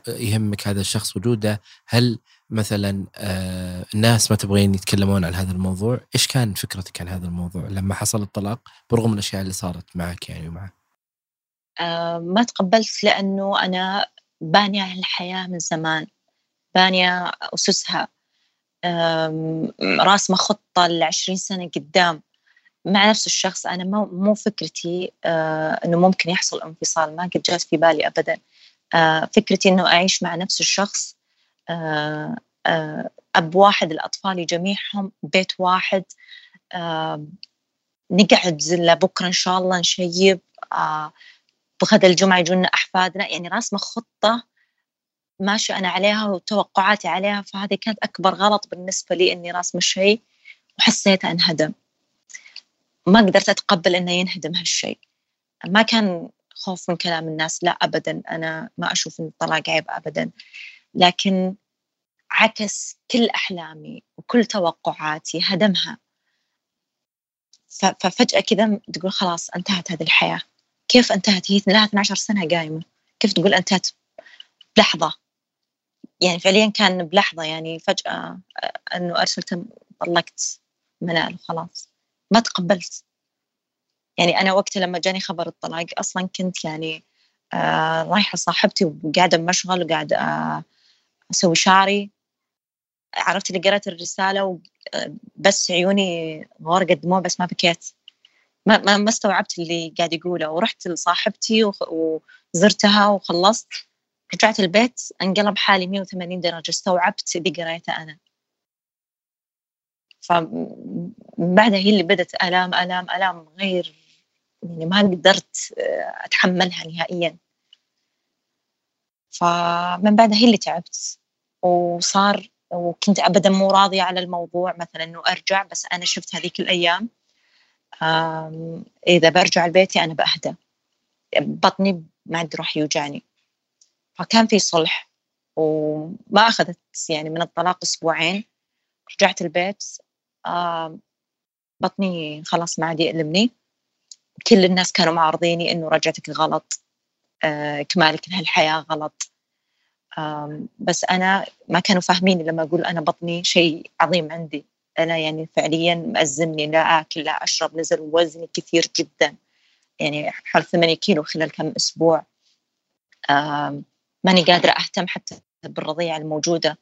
يهمك هذا الشخص وجوده؟ هل مثلا آه الناس ما تبغين يتكلمون عن هذا الموضوع إيش كان فكرتك عن هذا الموضوع لما حصل الطلاق برغم الأشياء اللي صارت معك يعني ومعه؟ آه ما تقبلت لأنه أنا بانية الحياة من زمان بانية أسسها. راسمه خطه ل 20 سنة قدام. مع نفس الشخص أنا مو مو فكرتي آه إنه ممكن يحصل انفصال ما قد جات في بالي أبدا. آه فكرتي إنه أعيش مع نفس الشخص أب واحد الأطفال جميعهم بيت واحد. آه نقعد لبكرة إن شاء الله نشيب. آه بغدا الجمعة يجونا أحفادنا. يعني راسمة خطة ماشية أنا عليها وتوقعاتي عليها فهذه كانت أكبر غلط بالنسبة لي إني راسمة شيء وحسيت أنهدم. ما قدرت أتقبل إنه ينهدم هالشيء. ما كان خوف من كلام الناس لا أبدا. أنا ما أشوف إن الطلاق عيب أبدا. لكن عكس كل أحلامي وكل توقعاتي هدمها. ففجأة كذا تقول خلاص انتهت هذه الحياة. كيف انتهت؟ هي لها 12 سنة قايمة. كيف تقول انتهت؟ بلحظة. يعني فعليا كان بلحظة يعني فجأة أنه أرسلت طلقت منال وخلاص. ما تقبلت. يعني أنا وقتها لما جاني خبر الطلاق أصلا كنت يعني آه رايحة صاحبتي وقاعدة بمشغل وقاعدة آه أسوي شعري. عرفت اللي قرأت الرسالة بس عيوني غرقت دموع بس ما بكيت. ما ما ما استوعبت اللي قاعد يقوله. ورحت لصاحبتي وزرتها وخلصت. رجعت البيت انقلب حالي 180 درجة. استوعبت اللي قريته أنا. فبعدها هي اللي بدت آلام آلام آلام غير يعني ما قدرت آه، أتحملها نهائيا. فمن بعدها هي اللي تعبت. وصار وكنت ابدا مو راضية على الموضوع مثلا إنه أرجع بس أنا شفت هذيك الأيام إذا برجع لبيتي أنا بأهدى. بطني ما عندي راح يوجعني. فكان في صلح وما أخذت يعني من الطلاق أسبوعين. رجعت البيت بطني خلاص ما عاد يألمني. كل الناس كانوا معارضيني إنه رجعتك غلط آه، كمالك لهالحياه غلط. بس أنا ما كانوا فاهميني لما أقول أنا بطني شيء عظيم عندي. أنا يعني فعليا مأزمني لا آكل لا أشرب نزل وزني كثير جدا. يعني حوالي 8 كيلو خلال كم أسبوع. ماني قادرة أهتم حتى بالرضيعة الموجودة.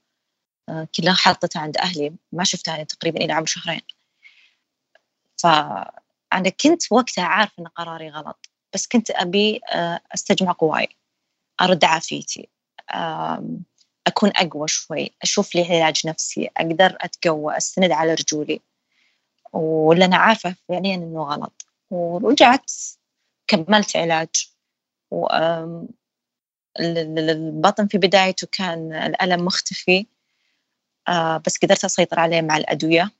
آه، كلها حاطتها عند أهلي. ما شفتها يعني تقريبا إلى عمر شهرين. فأنا كنت وقتها عارفة أن قراري غلط. بس كنت أبي آه، أستجمع قواي. أرد عافيتي. أكون أقوى شوي أشوف لي علاج نفسي أقدر أتقوى أستند على رجولي. ولا أنا عارفة فعليا إنه غلط. ورجعت كملت علاج. و البطن في بدايته كان الألم مختفي. بس قدرت أسيطر عليه مع الأدوية.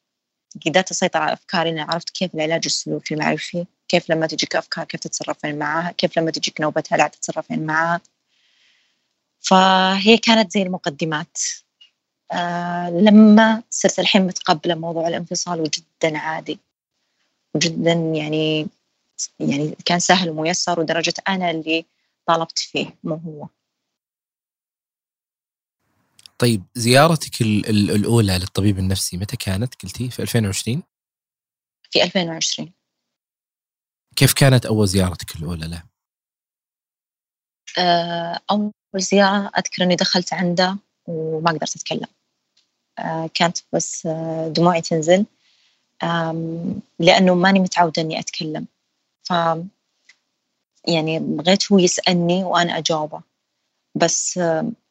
قدرت أسيطر على أفكاري أنا عرفت كيف العلاج السلوكي المعرفي كيف لما تجيك أفكار كيف تتصرفين معها كيف لما تجيك نوبة هلع تتصرفين معها. فهي كانت زي المقدمات. آه لما صرت الحين متقبلة موضوع الانفصال وجدا عادي. وجدا يعني يعني كان سهل وميسر ودرجة أنا اللي طالبت فيه مو هو. طيب زيارتك الأولى للطبيب النفسي متى كانت؟ قلتي في 2020؟ في 2020 كيف كانت أول زيارتك الأولى له؟ آه، أول زيارة أذكر إني دخلت عنده وما قدرت أتكلم. آه، كانت بس آه، دموعي تنزل. لأنه ماني متعودة إني أتكلم. ف يعني بغيت هو يسألني وأنا أجاوبه. بس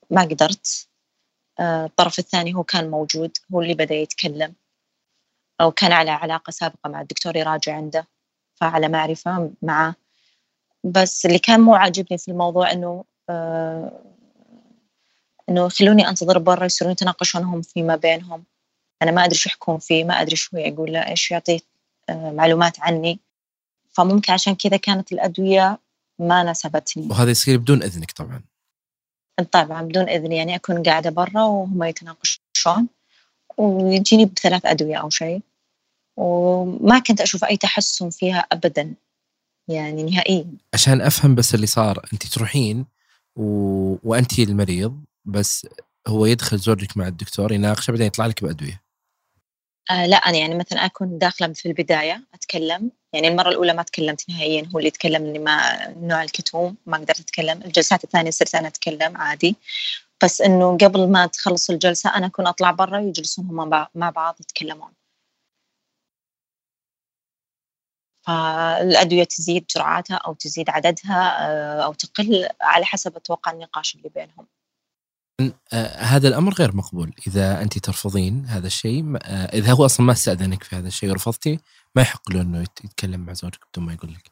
ما قدرت. الطرف الثاني هو كان موجود هو اللي بدأ يتكلم. أو كان على علاقة سابقة مع الدكتور يراجع عنده. فعلى معرفة معه بس اللي كان مو عاجبني في الموضوع إنه آه إنه يخلوني أنتظر برا يصيرون يتناقشون هم فيما بينهم. أنا ما أدري شو يحكون فيه ما أدري شو يقول له إيش يعطيه آه معلومات عني. فممكن عشان كذا كانت الأدوية ما ناسبتني. وهذا يصير بدون إذنك طبعا. طبعا بدون إذن يعني أكون قاعدة برا وهم يتناقشون. ويجيني بثلاث أدوية أو شيء. وما كنت أشوف أي تحسن فيها ابدا. يعني نهائيا. عشان أفهم بس اللي صار أنت تروحين و... وأنت المريض بس هو يدخل زوجك مع الدكتور يناقشه بعدين يطلع لك بأدوية. آه لا أنا يعني مثلا أكون داخلة في البداية أتكلم. يعني المرة الأولى ما تكلمت نهائيا هو اللي يتكلم إني ما نوع الكتوم ما قدرت أتكلم. الجلسات الثانية صرت أنا أتكلم عادي. بس إنه قبل ما تخلص الجلسة أنا أكون أطلع برا ويجلسون هم مع بعض يتكلمون. فالأدوية تزيد جرعاتها أو تزيد عددها آه، أو تقل على حسب أتوقع النقاش اللي بينهم. آه، هذا الأمر غير مقبول. إذا أنت ترفضين هذا الشيء آه، إذا هو أصلا ما استأذنك في هذا الشيء ورفضتي ما يحق له إنه يتكلم مع زوجك بدون ما يقول لك.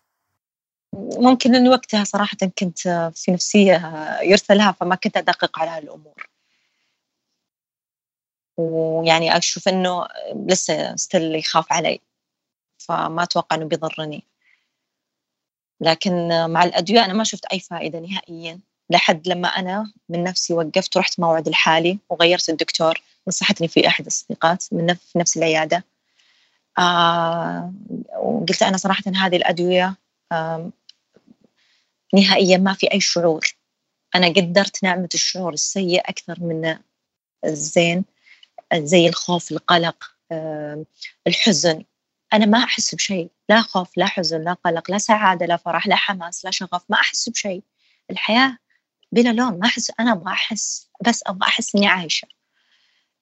ممكن انه وقتها صراحة كنت في نفسية يرثى لها فما كنت أدقق على هالامور ويعني أشوف إنه لسه ستيل يخاف علي. فما أتوقع إنه بيضرني. لكن مع الأدوية أنا ما شفت أي فائدة نهائيا. لحد لما أنا من نفسي وقفت ورحت موعد الحالي وغيرت الدكتور نصحتني في أحد الصديقات من نفس العيادة. آه وقلت أنا صراحة هذه الأدوية آه نهائيا ما في أي شعور. أنا قدرت نعمة الشعور السيء أكثر من الزين زي الخوف القلق آه الحزن. أنا ما أحس بشيء. لا خوف لا حزن لا قلق لا سعادة لا فرح لا حماس لا شغف ما أحس بشيء. الحياة بلا لون ما أحس أنا أبغى أحس بس أبغى أحس إني عايشة.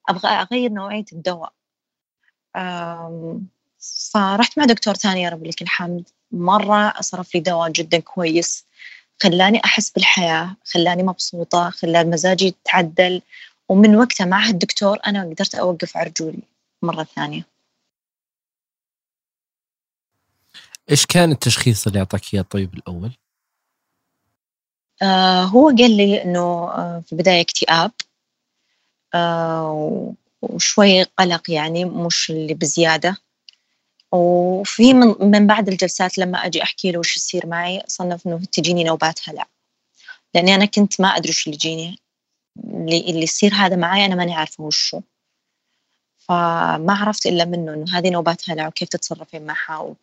أبغى أغير نوعية الدواء. فرحت مع دكتور ثاني يا رب لك الحمد. مرة صرف لي دواء جدا كويس. خلاني أحس بالحياة خلاني مبسوطة خلى مزاجي يتعدل. ومن وقتها مع هالدكتور أنا قدرت أوقف عرجولي مرة ثانية. إيش كان التشخيص اللي أعطاك إياه الطبيب الأول؟ آه هو قال لي إنه آه في البداية اكتئاب. آه وشوي قلق يعني مش اللي بزيادة. وفي من, من بعد الجلسات لما أجي أحكي له وش يصير معي صنف إنه تجيني نوبات هلع لأني أنا كنت ما أدري وش اللي يجيني. اللي, يصير هذا معي أنا ماني عارفة وشو. فما عرفت إلا منه إنه هذه نوبات هلع وكيف تتصرفين معها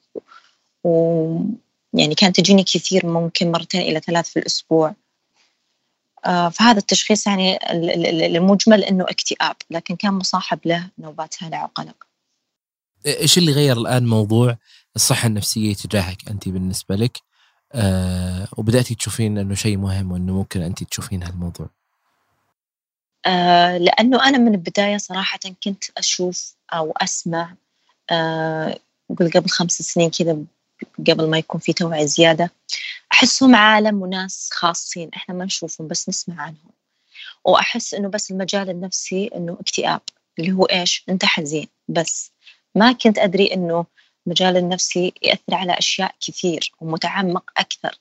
و... و... يعني كانت تجيني كثير ممكن مرتين إلى ثلاث في الأسبوع. آه فهذا التشخيص يعني المجمل إنه اكتئاب لكن كان مصاحب له نوبات هلع وقلق إيش اللي غير الآن موضوع الصحة النفسية تجاهك أنت بالنسبة لك؟ آه وبداتي تشوفين إنه شيء مهم وإنه ممكن أنت تشوفين هالموضوع؟ آه لأنه أنا من البداية صراحة كنت أشوف أو أسمع آه قبل خمس سنين كذا قبل ما يكون في توعية زيادة أحسهم عالم وناس خاصين إحنا ما نشوفهم بس نسمع عنهم. وأحس إنه بس المجال النفسي إنه اكتئاب اللي هو إيش؟ أنت حزين. بس ما كنت أدري إنه المجال النفسي يأثر على أشياء كثير ومتعمق أكثر.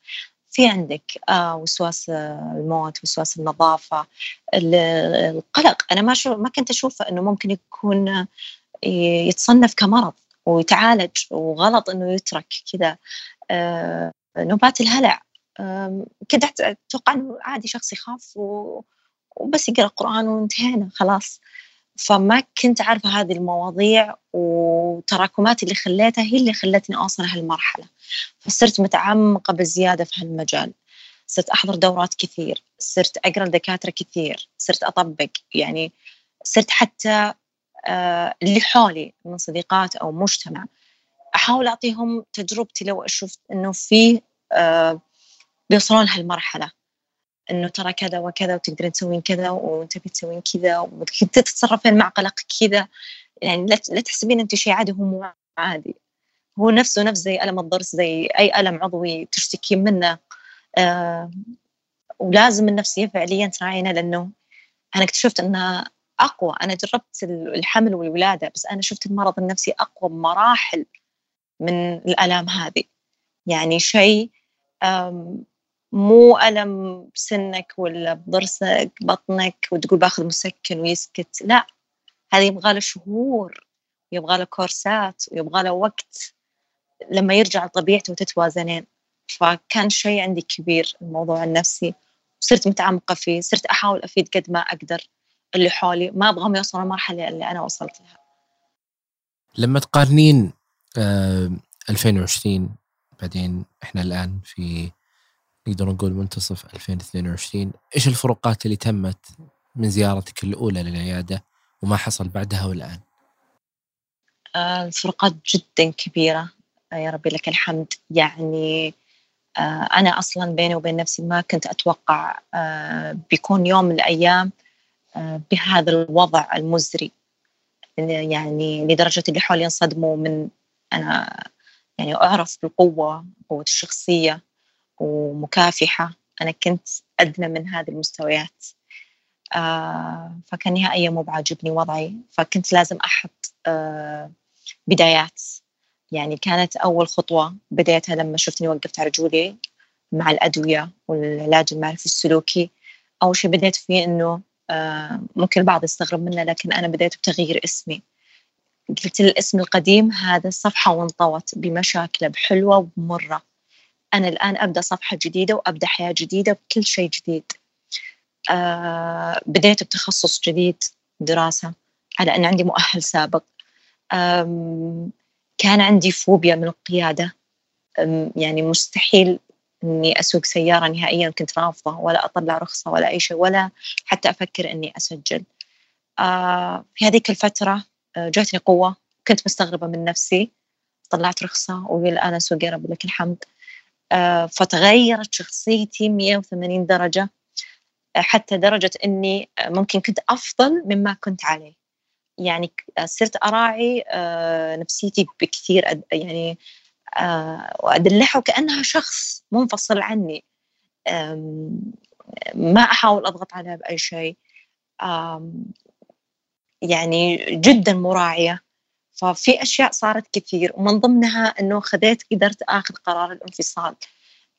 في عندك آه وسواس الموت وسواس النظافة القلق. أنا ما شو ما كنت أشوفه إنه ممكن يكون يتصنف كمرض. ويتعالج وغلط إنه يترك كذا. آه نوبات الهلع كنت أتوقع إنه عادي شخص يخاف وبس يقرأ قرآن وانتهينا خلاص. فما كنت عارفة هذه المواضيع وتراكماتي اللي خليتها هي اللي خلتني أوصل هالمرحلة. فصرت متعمقة بزيادة في هالمجال. صرت أحضر دورات كثير. صرت أقرأ لدكاترة كثير. صرت أطبق. يعني صرت حتى اللي حولي من صديقات أو مجتمع. أحاول أعطيهم تجربتي لو أشوف إنه في آه، بيوصلون هالمرحلة إنه ترى كذا وكذا وتقدرين تسوين كذا وتبي تسوين كذا وتتصرفين مع قلق كذا. يعني لا تحسبين انت شيء عادي هو مو عادي. هو نفسه نفس زي ألم الضرس زي أي ألم عضوي تشتكين منه. آه ولازم النفسية فعليا تراعينا لأنه أنا اكتشفت انها أقوى. أنا جربت الحمل والولادة بس أنا شفت المرض النفسي أقوى بمراحل من الألام هذه. يعني شيء مو ألم بسنك ولا بضرسك بطنك وتقول باخذ مسكن ويسكت. لا هذا يبغى له شهور يبغى له كورسات ويبغى له وقت لما يرجع لطبيعته وتتوازنين. فكان شيء عندي كبير الموضوع النفسي. وصرت متعمقة فيه صرت أحاول أفيد قد ما أقدر. اللي حولي ما أبغاهم يوصلوا المرحلة اللي أنا وصلت لها. لما تقارنين آه 2020 بعدين إحنا الآن في نقدر نقول منتصف 2022 إيش الفروقات اللي تمت من زيارتك الأولى للعيادة وما حصل بعدها والآن؟ آه، الفروقات جدا كبيرة. آه، يا ربي لك الحمد. يعني آه، أنا أصلا بيني وبين نفسي ما كنت أتوقع بيكون يوم من الأيام بهذا الوضع المزري يعني لدرجة اللي حولي انصدموا من أنا يعني أعرف بالقوة قوة الشخصية ومكافحة. أنا كنت أدنى من هذه المستويات. آه فكان نهائيا مو بعاجبني وضعي. فكنت لازم أحط آه بدايات. يعني كانت أول خطوة بديتها لما شفتني وقفت على رجولي مع الأدوية والعلاج المعرفي السلوكي. أول شيء بديت فيه إنه ممكن البعض يستغرب منه لكن أنا بديت بتغيير اسمي. قلت الاسم القديم هذا صفحة وانطوت بمشاكله بحلوة وبمرة أنا الآن أبدأ صفحة جديدة وأبدأ حياة جديدة بكل شيء جديد. آه بديت بتخصص جديد دراسة على أن عندي مؤهل سابق. كان عندي فوبيا من القيادة. يعني مستحيل إني أسوق سيارة نهائيا كنت رافضة ولا أطلع رخصة ولا أي شيء ولا حتى أفكر إني أسجل. آه في هذيك الفترة آه جاتني قوة كنت مستغربة من نفسي. طلعت رخصة والان أسوق يا رب لك الحمد. آه فتغيرت شخصيتي 180 درجة حتى درجة إني ممكن كنت أفضل مما كنت عليه. يعني صرت أراعي آه نفسيتي بكثير يعني آه، وأدلعها كأنها شخص منفصل عني. ما أحاول أضغط عليها بأي شيء. يعني جدا مراعية. ففي أشياء صارت كثير ومن ضمنها أنه خذيت قدرت أخذ قرار الانفصال.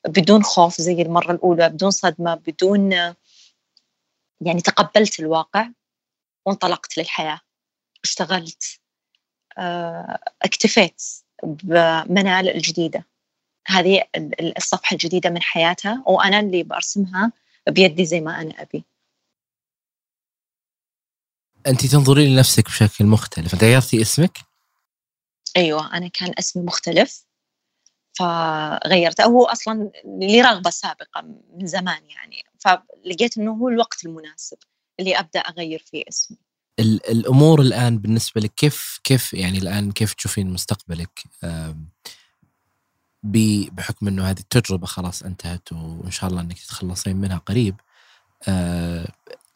بدون خوف زي المرة الأولى بدون صدمة بدون يعني تقبلت الواقع وانطلقت للحياة. اشتغلت. آه، اكتفيت. بمنال الجديدة. هذه الصفحة الجديدة من حياتها وأنا اللي برسمها بيدي زي ما أنا أبي. أنت تنظرين لنفسك بشكل مختلف. غيرتي اسمك؟ أيوة أنا كان اسمي مختلف فغيرته. هو أصلا لي رغبة سابقة من زمان يعني فلقيت أنه هو الوقت المناسب اللي أبدأ أغير فيه اسمي. الأمور الآن بالنسبة لك كيف كيف يعني الآن كيف تشوفين مستقبلك؟ بحكم إنه هذه التجربة خلاص انتهت وإن شاء الله إنك تتخلصين منها قريب آه،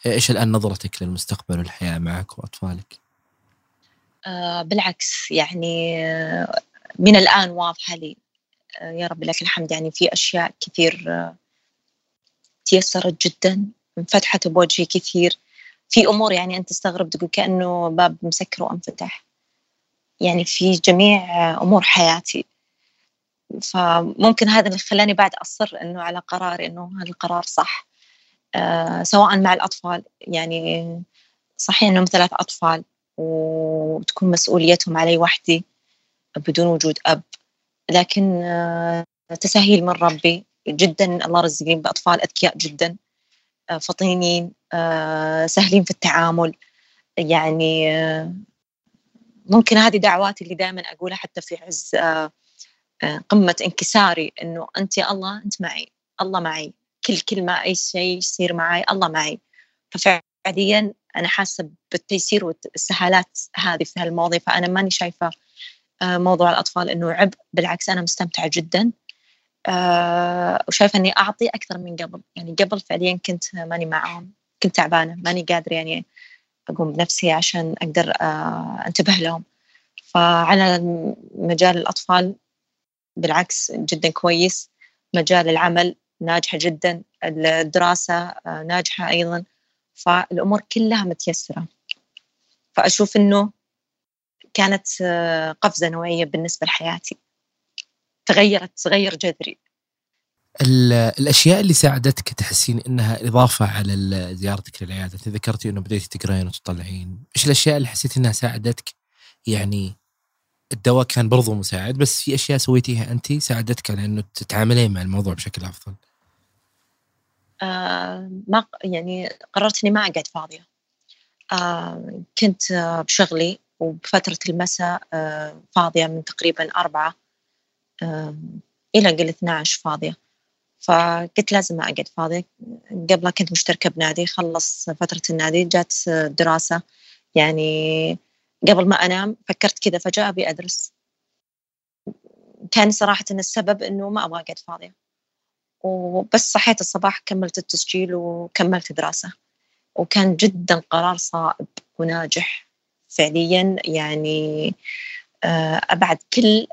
إيش الآن نظرتك للمستقبل والحياة معك وأطفالك؟ آه بالعكس يعني من الآن واضحة لي آه يا رب لك الحمد. يعني في أشياء كثير آه تيسرت جدا انفتحت بوجهي كثير. في أمور يعني أنت تستغرب تقول كأنه باب مسكر وانفتح. يعني في جميع أمور حياتي. فممكن هذا اللي خلاني بعد أصر إنه على قراري إنه هذا القرار صح. آه سواء مع الأطفال يعني صحيح إنهم ثلاث أطفال وتكون مسؤوليتهم علي وحدي بدون وجود أب. لكن آه تسهيل من ربي. جدا الله رزقني بأطفال أذكياء جدا. فطينين آه، سهلين في التعامل. يعني آه، ممكن هذه دعواتي اللي دائما أقولها حتى في عز آه، قمة انكساري إنه أنت يا الله أنت معي الله معي. كل كلمة أي شيء يصير معي الله معي. ففعليا أنا حاسة بالتيسير والسهالات هذه في هالمواضيع فأنا ماني شايفة موضوع الأطفال إنه عبء بالعكس أنا مستمتعة جدا. وشايفة إني أعطي أكثر من قبل. يعني قبل فعليا كنت ماني معاهم كنت تعبانة ماني قادرة يعني أقوم بنفسي عشان أقدر آه، أنتبه لهم. فعلى مجال الأطفال بالعكس جدا كويس. مجال العمل ناجحة جدا الدراسة آه، ناجحة أيضا. فالأمور كلها متيسرة. فأشوف أنه كانت آه، قفزة نوعية بالنسبة لحياتي. تغيرت تغير جذري الأشياء اللي ساعدتك تحسين إنها إضافة على زيارتك للعيادة، انت ذكرتي إنه بديتي تقرين وتطلعين، إيش الأشياء اللي حسيت إنها ساعدتك؟ يعني الدواء كان برضو مساعد بس في أشياء سويتيها انت ساعدتك على إنه تتعاملين مع الموضوع بشكل أفضل. آه ما يعني قررت إني ما أقعد فاضية. آه كنت آه بشغلي وبفترة المساء آه فاضية من تقريبا أربعة إلى قل 12 فاضية. فقلت لازم أقعد فاضي قبلها كنت مشتركة بنادي. خلص فترة النادي جات دراسة. يعني قبل ما أنام فكرت كذا فجأة أبي أدرس. كان صراحة إن السبب إنه ما أبغى أقعد فاضية. وبس صحيت الصباح كملت التسجيل وكملت دراسة. وكان جدا قرار صائب وناجح فعليا. يعني آه، أبعد كل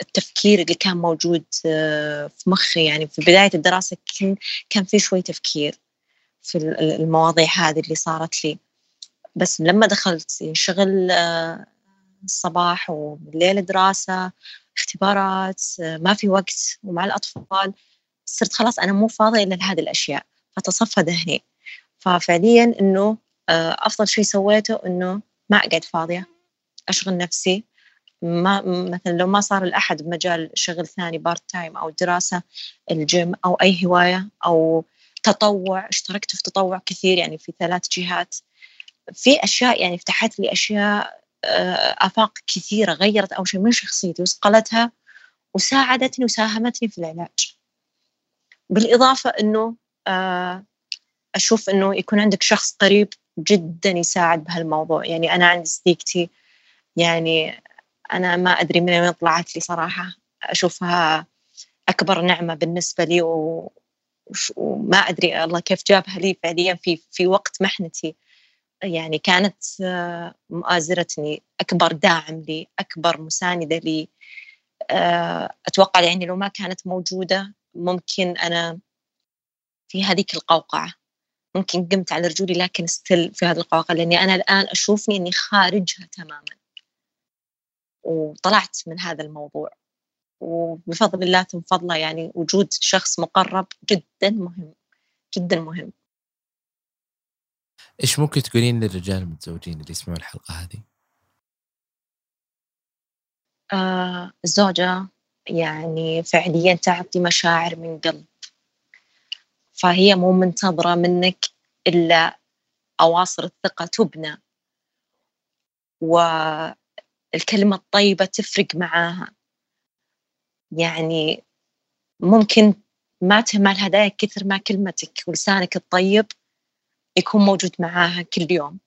التفكير اللي كان موجود آه، في مخي. يعني في بداية الدراسة كان في شوي تفكير في المواضيع هذه اللي صارت لي. بس لما دخلت شغل آه، الصباح والليل دراسة اختبارات ما في وقت ومع الأطفال صرت خلاص أنا مو فاضية إلا لهذه الأشياء. فتصفى ذهني. ففعليا إنه أفضل شيء سويته إنه ما أقعد فاضية. أشغل نفسي. ما مثلا لو ما صار الأحد بمجال شغل ثاني part time أو دراسة الجيم أو أي هواية أو تطوع اشتركت في تطوع كثير يعني في ثلاث جهات. في أشياء يعني فتحت لي أشياء آه، آفاق كثيرة غيرت أول شيء من شخصيتي وصقلتها وساعدتني وساهمتني في العلاج. بالإضافة أنه آه، أشوف أنه يكون عندك شخص قريب جدا يساعد بهالموضوع. يعني أنا عندي صديقتي يعني أنا ما أدري من وين طلعت لي صراحة. أشوفها أكبر نعمة بالنسبة لي و... وما أدري الله كيف جابها لي فعليا في في وقت محنتي. يعني كانت آه، مؤازرتني أكبر داعم لي أكبر مساندة لي. آه، أتوقع يعني لو ما كانت موجودة ممكن أنا في هذيك القوقعة. ممكن قمت على رجولي لكن ستيل في هذه القوقعة لأني أنا الآن أشوفني أني خارجها تماما. وطلعت من هذا الموضوع. وبفضل الله ثم فضله يعني وجود شخص مقرب جدا مهم جدا مهم. إيش ممكن تقولين للرجال المتزوجين اللي يسمعون الحلقة هذه؟ آه الزوجة يعني فعليا تعطي مشاعر من قلب. فهي مو منتظرة منك إلا أواصر الثقة تبنى. والكلمة الطيبة تفرق معاها. يعني ممكن ما تهمل هدايا كثر ما كلمتك ولسانك الطيب يكون موجود معاها كل يوم.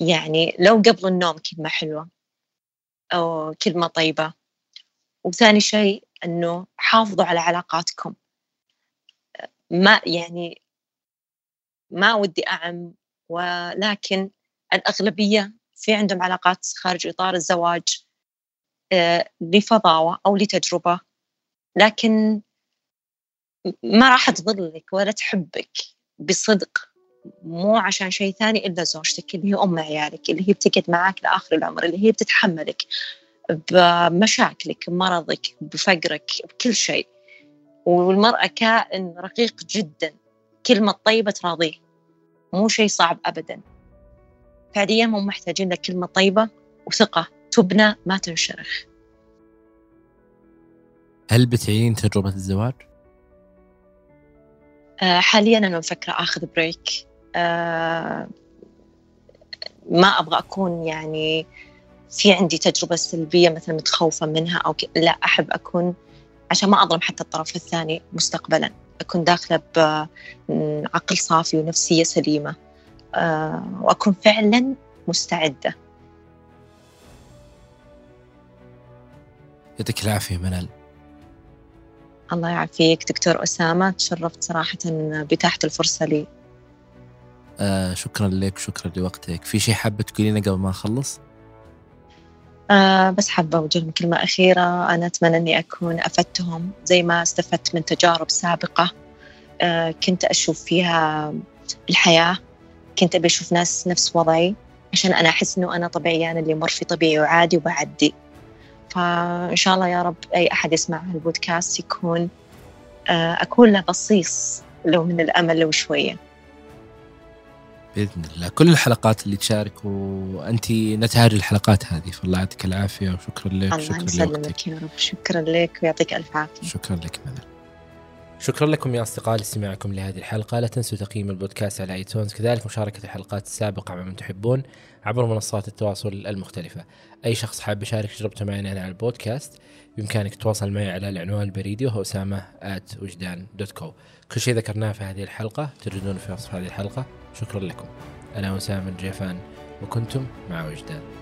يعني لو قبل النوم كلمة حلوة أو كلمة طيبة. وثاني شيء أنه حافظوا على علاقاتكم. ما يعني ما ودي أعم ولكن الأغلبية في عندهم علاقات خارج إطار الزواج آه، لفضاوة أو لتجربة. لكن ما راح تظلك ولا تحبك بصدق مو عشان شيء ثاني إلا زوجتك اللي هي أم عيالك اللي هي بتقعد معك لآخر العمر اللي هي بتتحملك بمشاكلك بمرضك بفقرك بكل شيء. والمرأة كائن رقيق جدا كلمة طيبة تراضيه مو شيء صعب أبدا. فعليا هم محتاجين لك كلمة طيبة وثقة. تبنى ما تنشرخ. هل بتعين تجربة الزواج؟ آه حاليا أنا مفكرة أخذ بريك آه ما أبغى أكون يعني في عندي تجربة سلبية مثلا متخوفة منها أو لا أحب أكون عشان ما أظلم حتى الطرف الثاني مستقبلا. أكون داخلة بعقل صافي ونفسية سليمة. وأكون فعلا مستعدة. يعطيك العافية منال. الله يعافيك دكتور أسامة. تشرفت صراحة بتاحة الفرصة لي. آه شكرا لك شكرا لوقتك. في شيء حابة تقولينه قبل ما نخلص؟ آه بس حابة أوجه لهم كلمة أخيرة. أنا أتمنى أني أكون أفدتهم زي ما استفدت من تجارب سابقة آه كنت أشوف فيها الحياة. كنت أبي أشوف ناس نفس وضعي عشان أنا أحس أنه أنا طبيعي أنا اللي مر في طبيعي وعادي وبعدي. فإن شاء الله يا رب أي أحد يسمع البودكاست يكون آه أكون له بصيص لو من الأمل لو شوية. بإذن الله. كل الحلقات اللي تشارك وانت نتاج الحلقات هذه. فالله يعطيك العافية وشكرا لك الله شكرا يسلمك يا رب. شكرا لك ويعطيك ألف عافية. شكرا لك منال شكرا لكم يا أصدقاء لاستماعكم لهذه الحلقة. لا تنسوا تقييم البودكاست على ايتونز كذلك مشاركة الحلقات السابقة مع من تحبون عبر منصات التواصل المختلفة. أي شخص حاب يشارك تجربته معنا على البودكاست بإمكانك تتواصل معي على العنوان البريدي وهو اسامه وجدان دوت كو كل شيء ذكرناه في هذه الحلقة تجدونه في وصف هذه الحلقة. شكرا لكم. أنا وسام الجيفان وكنتم مع وجدان.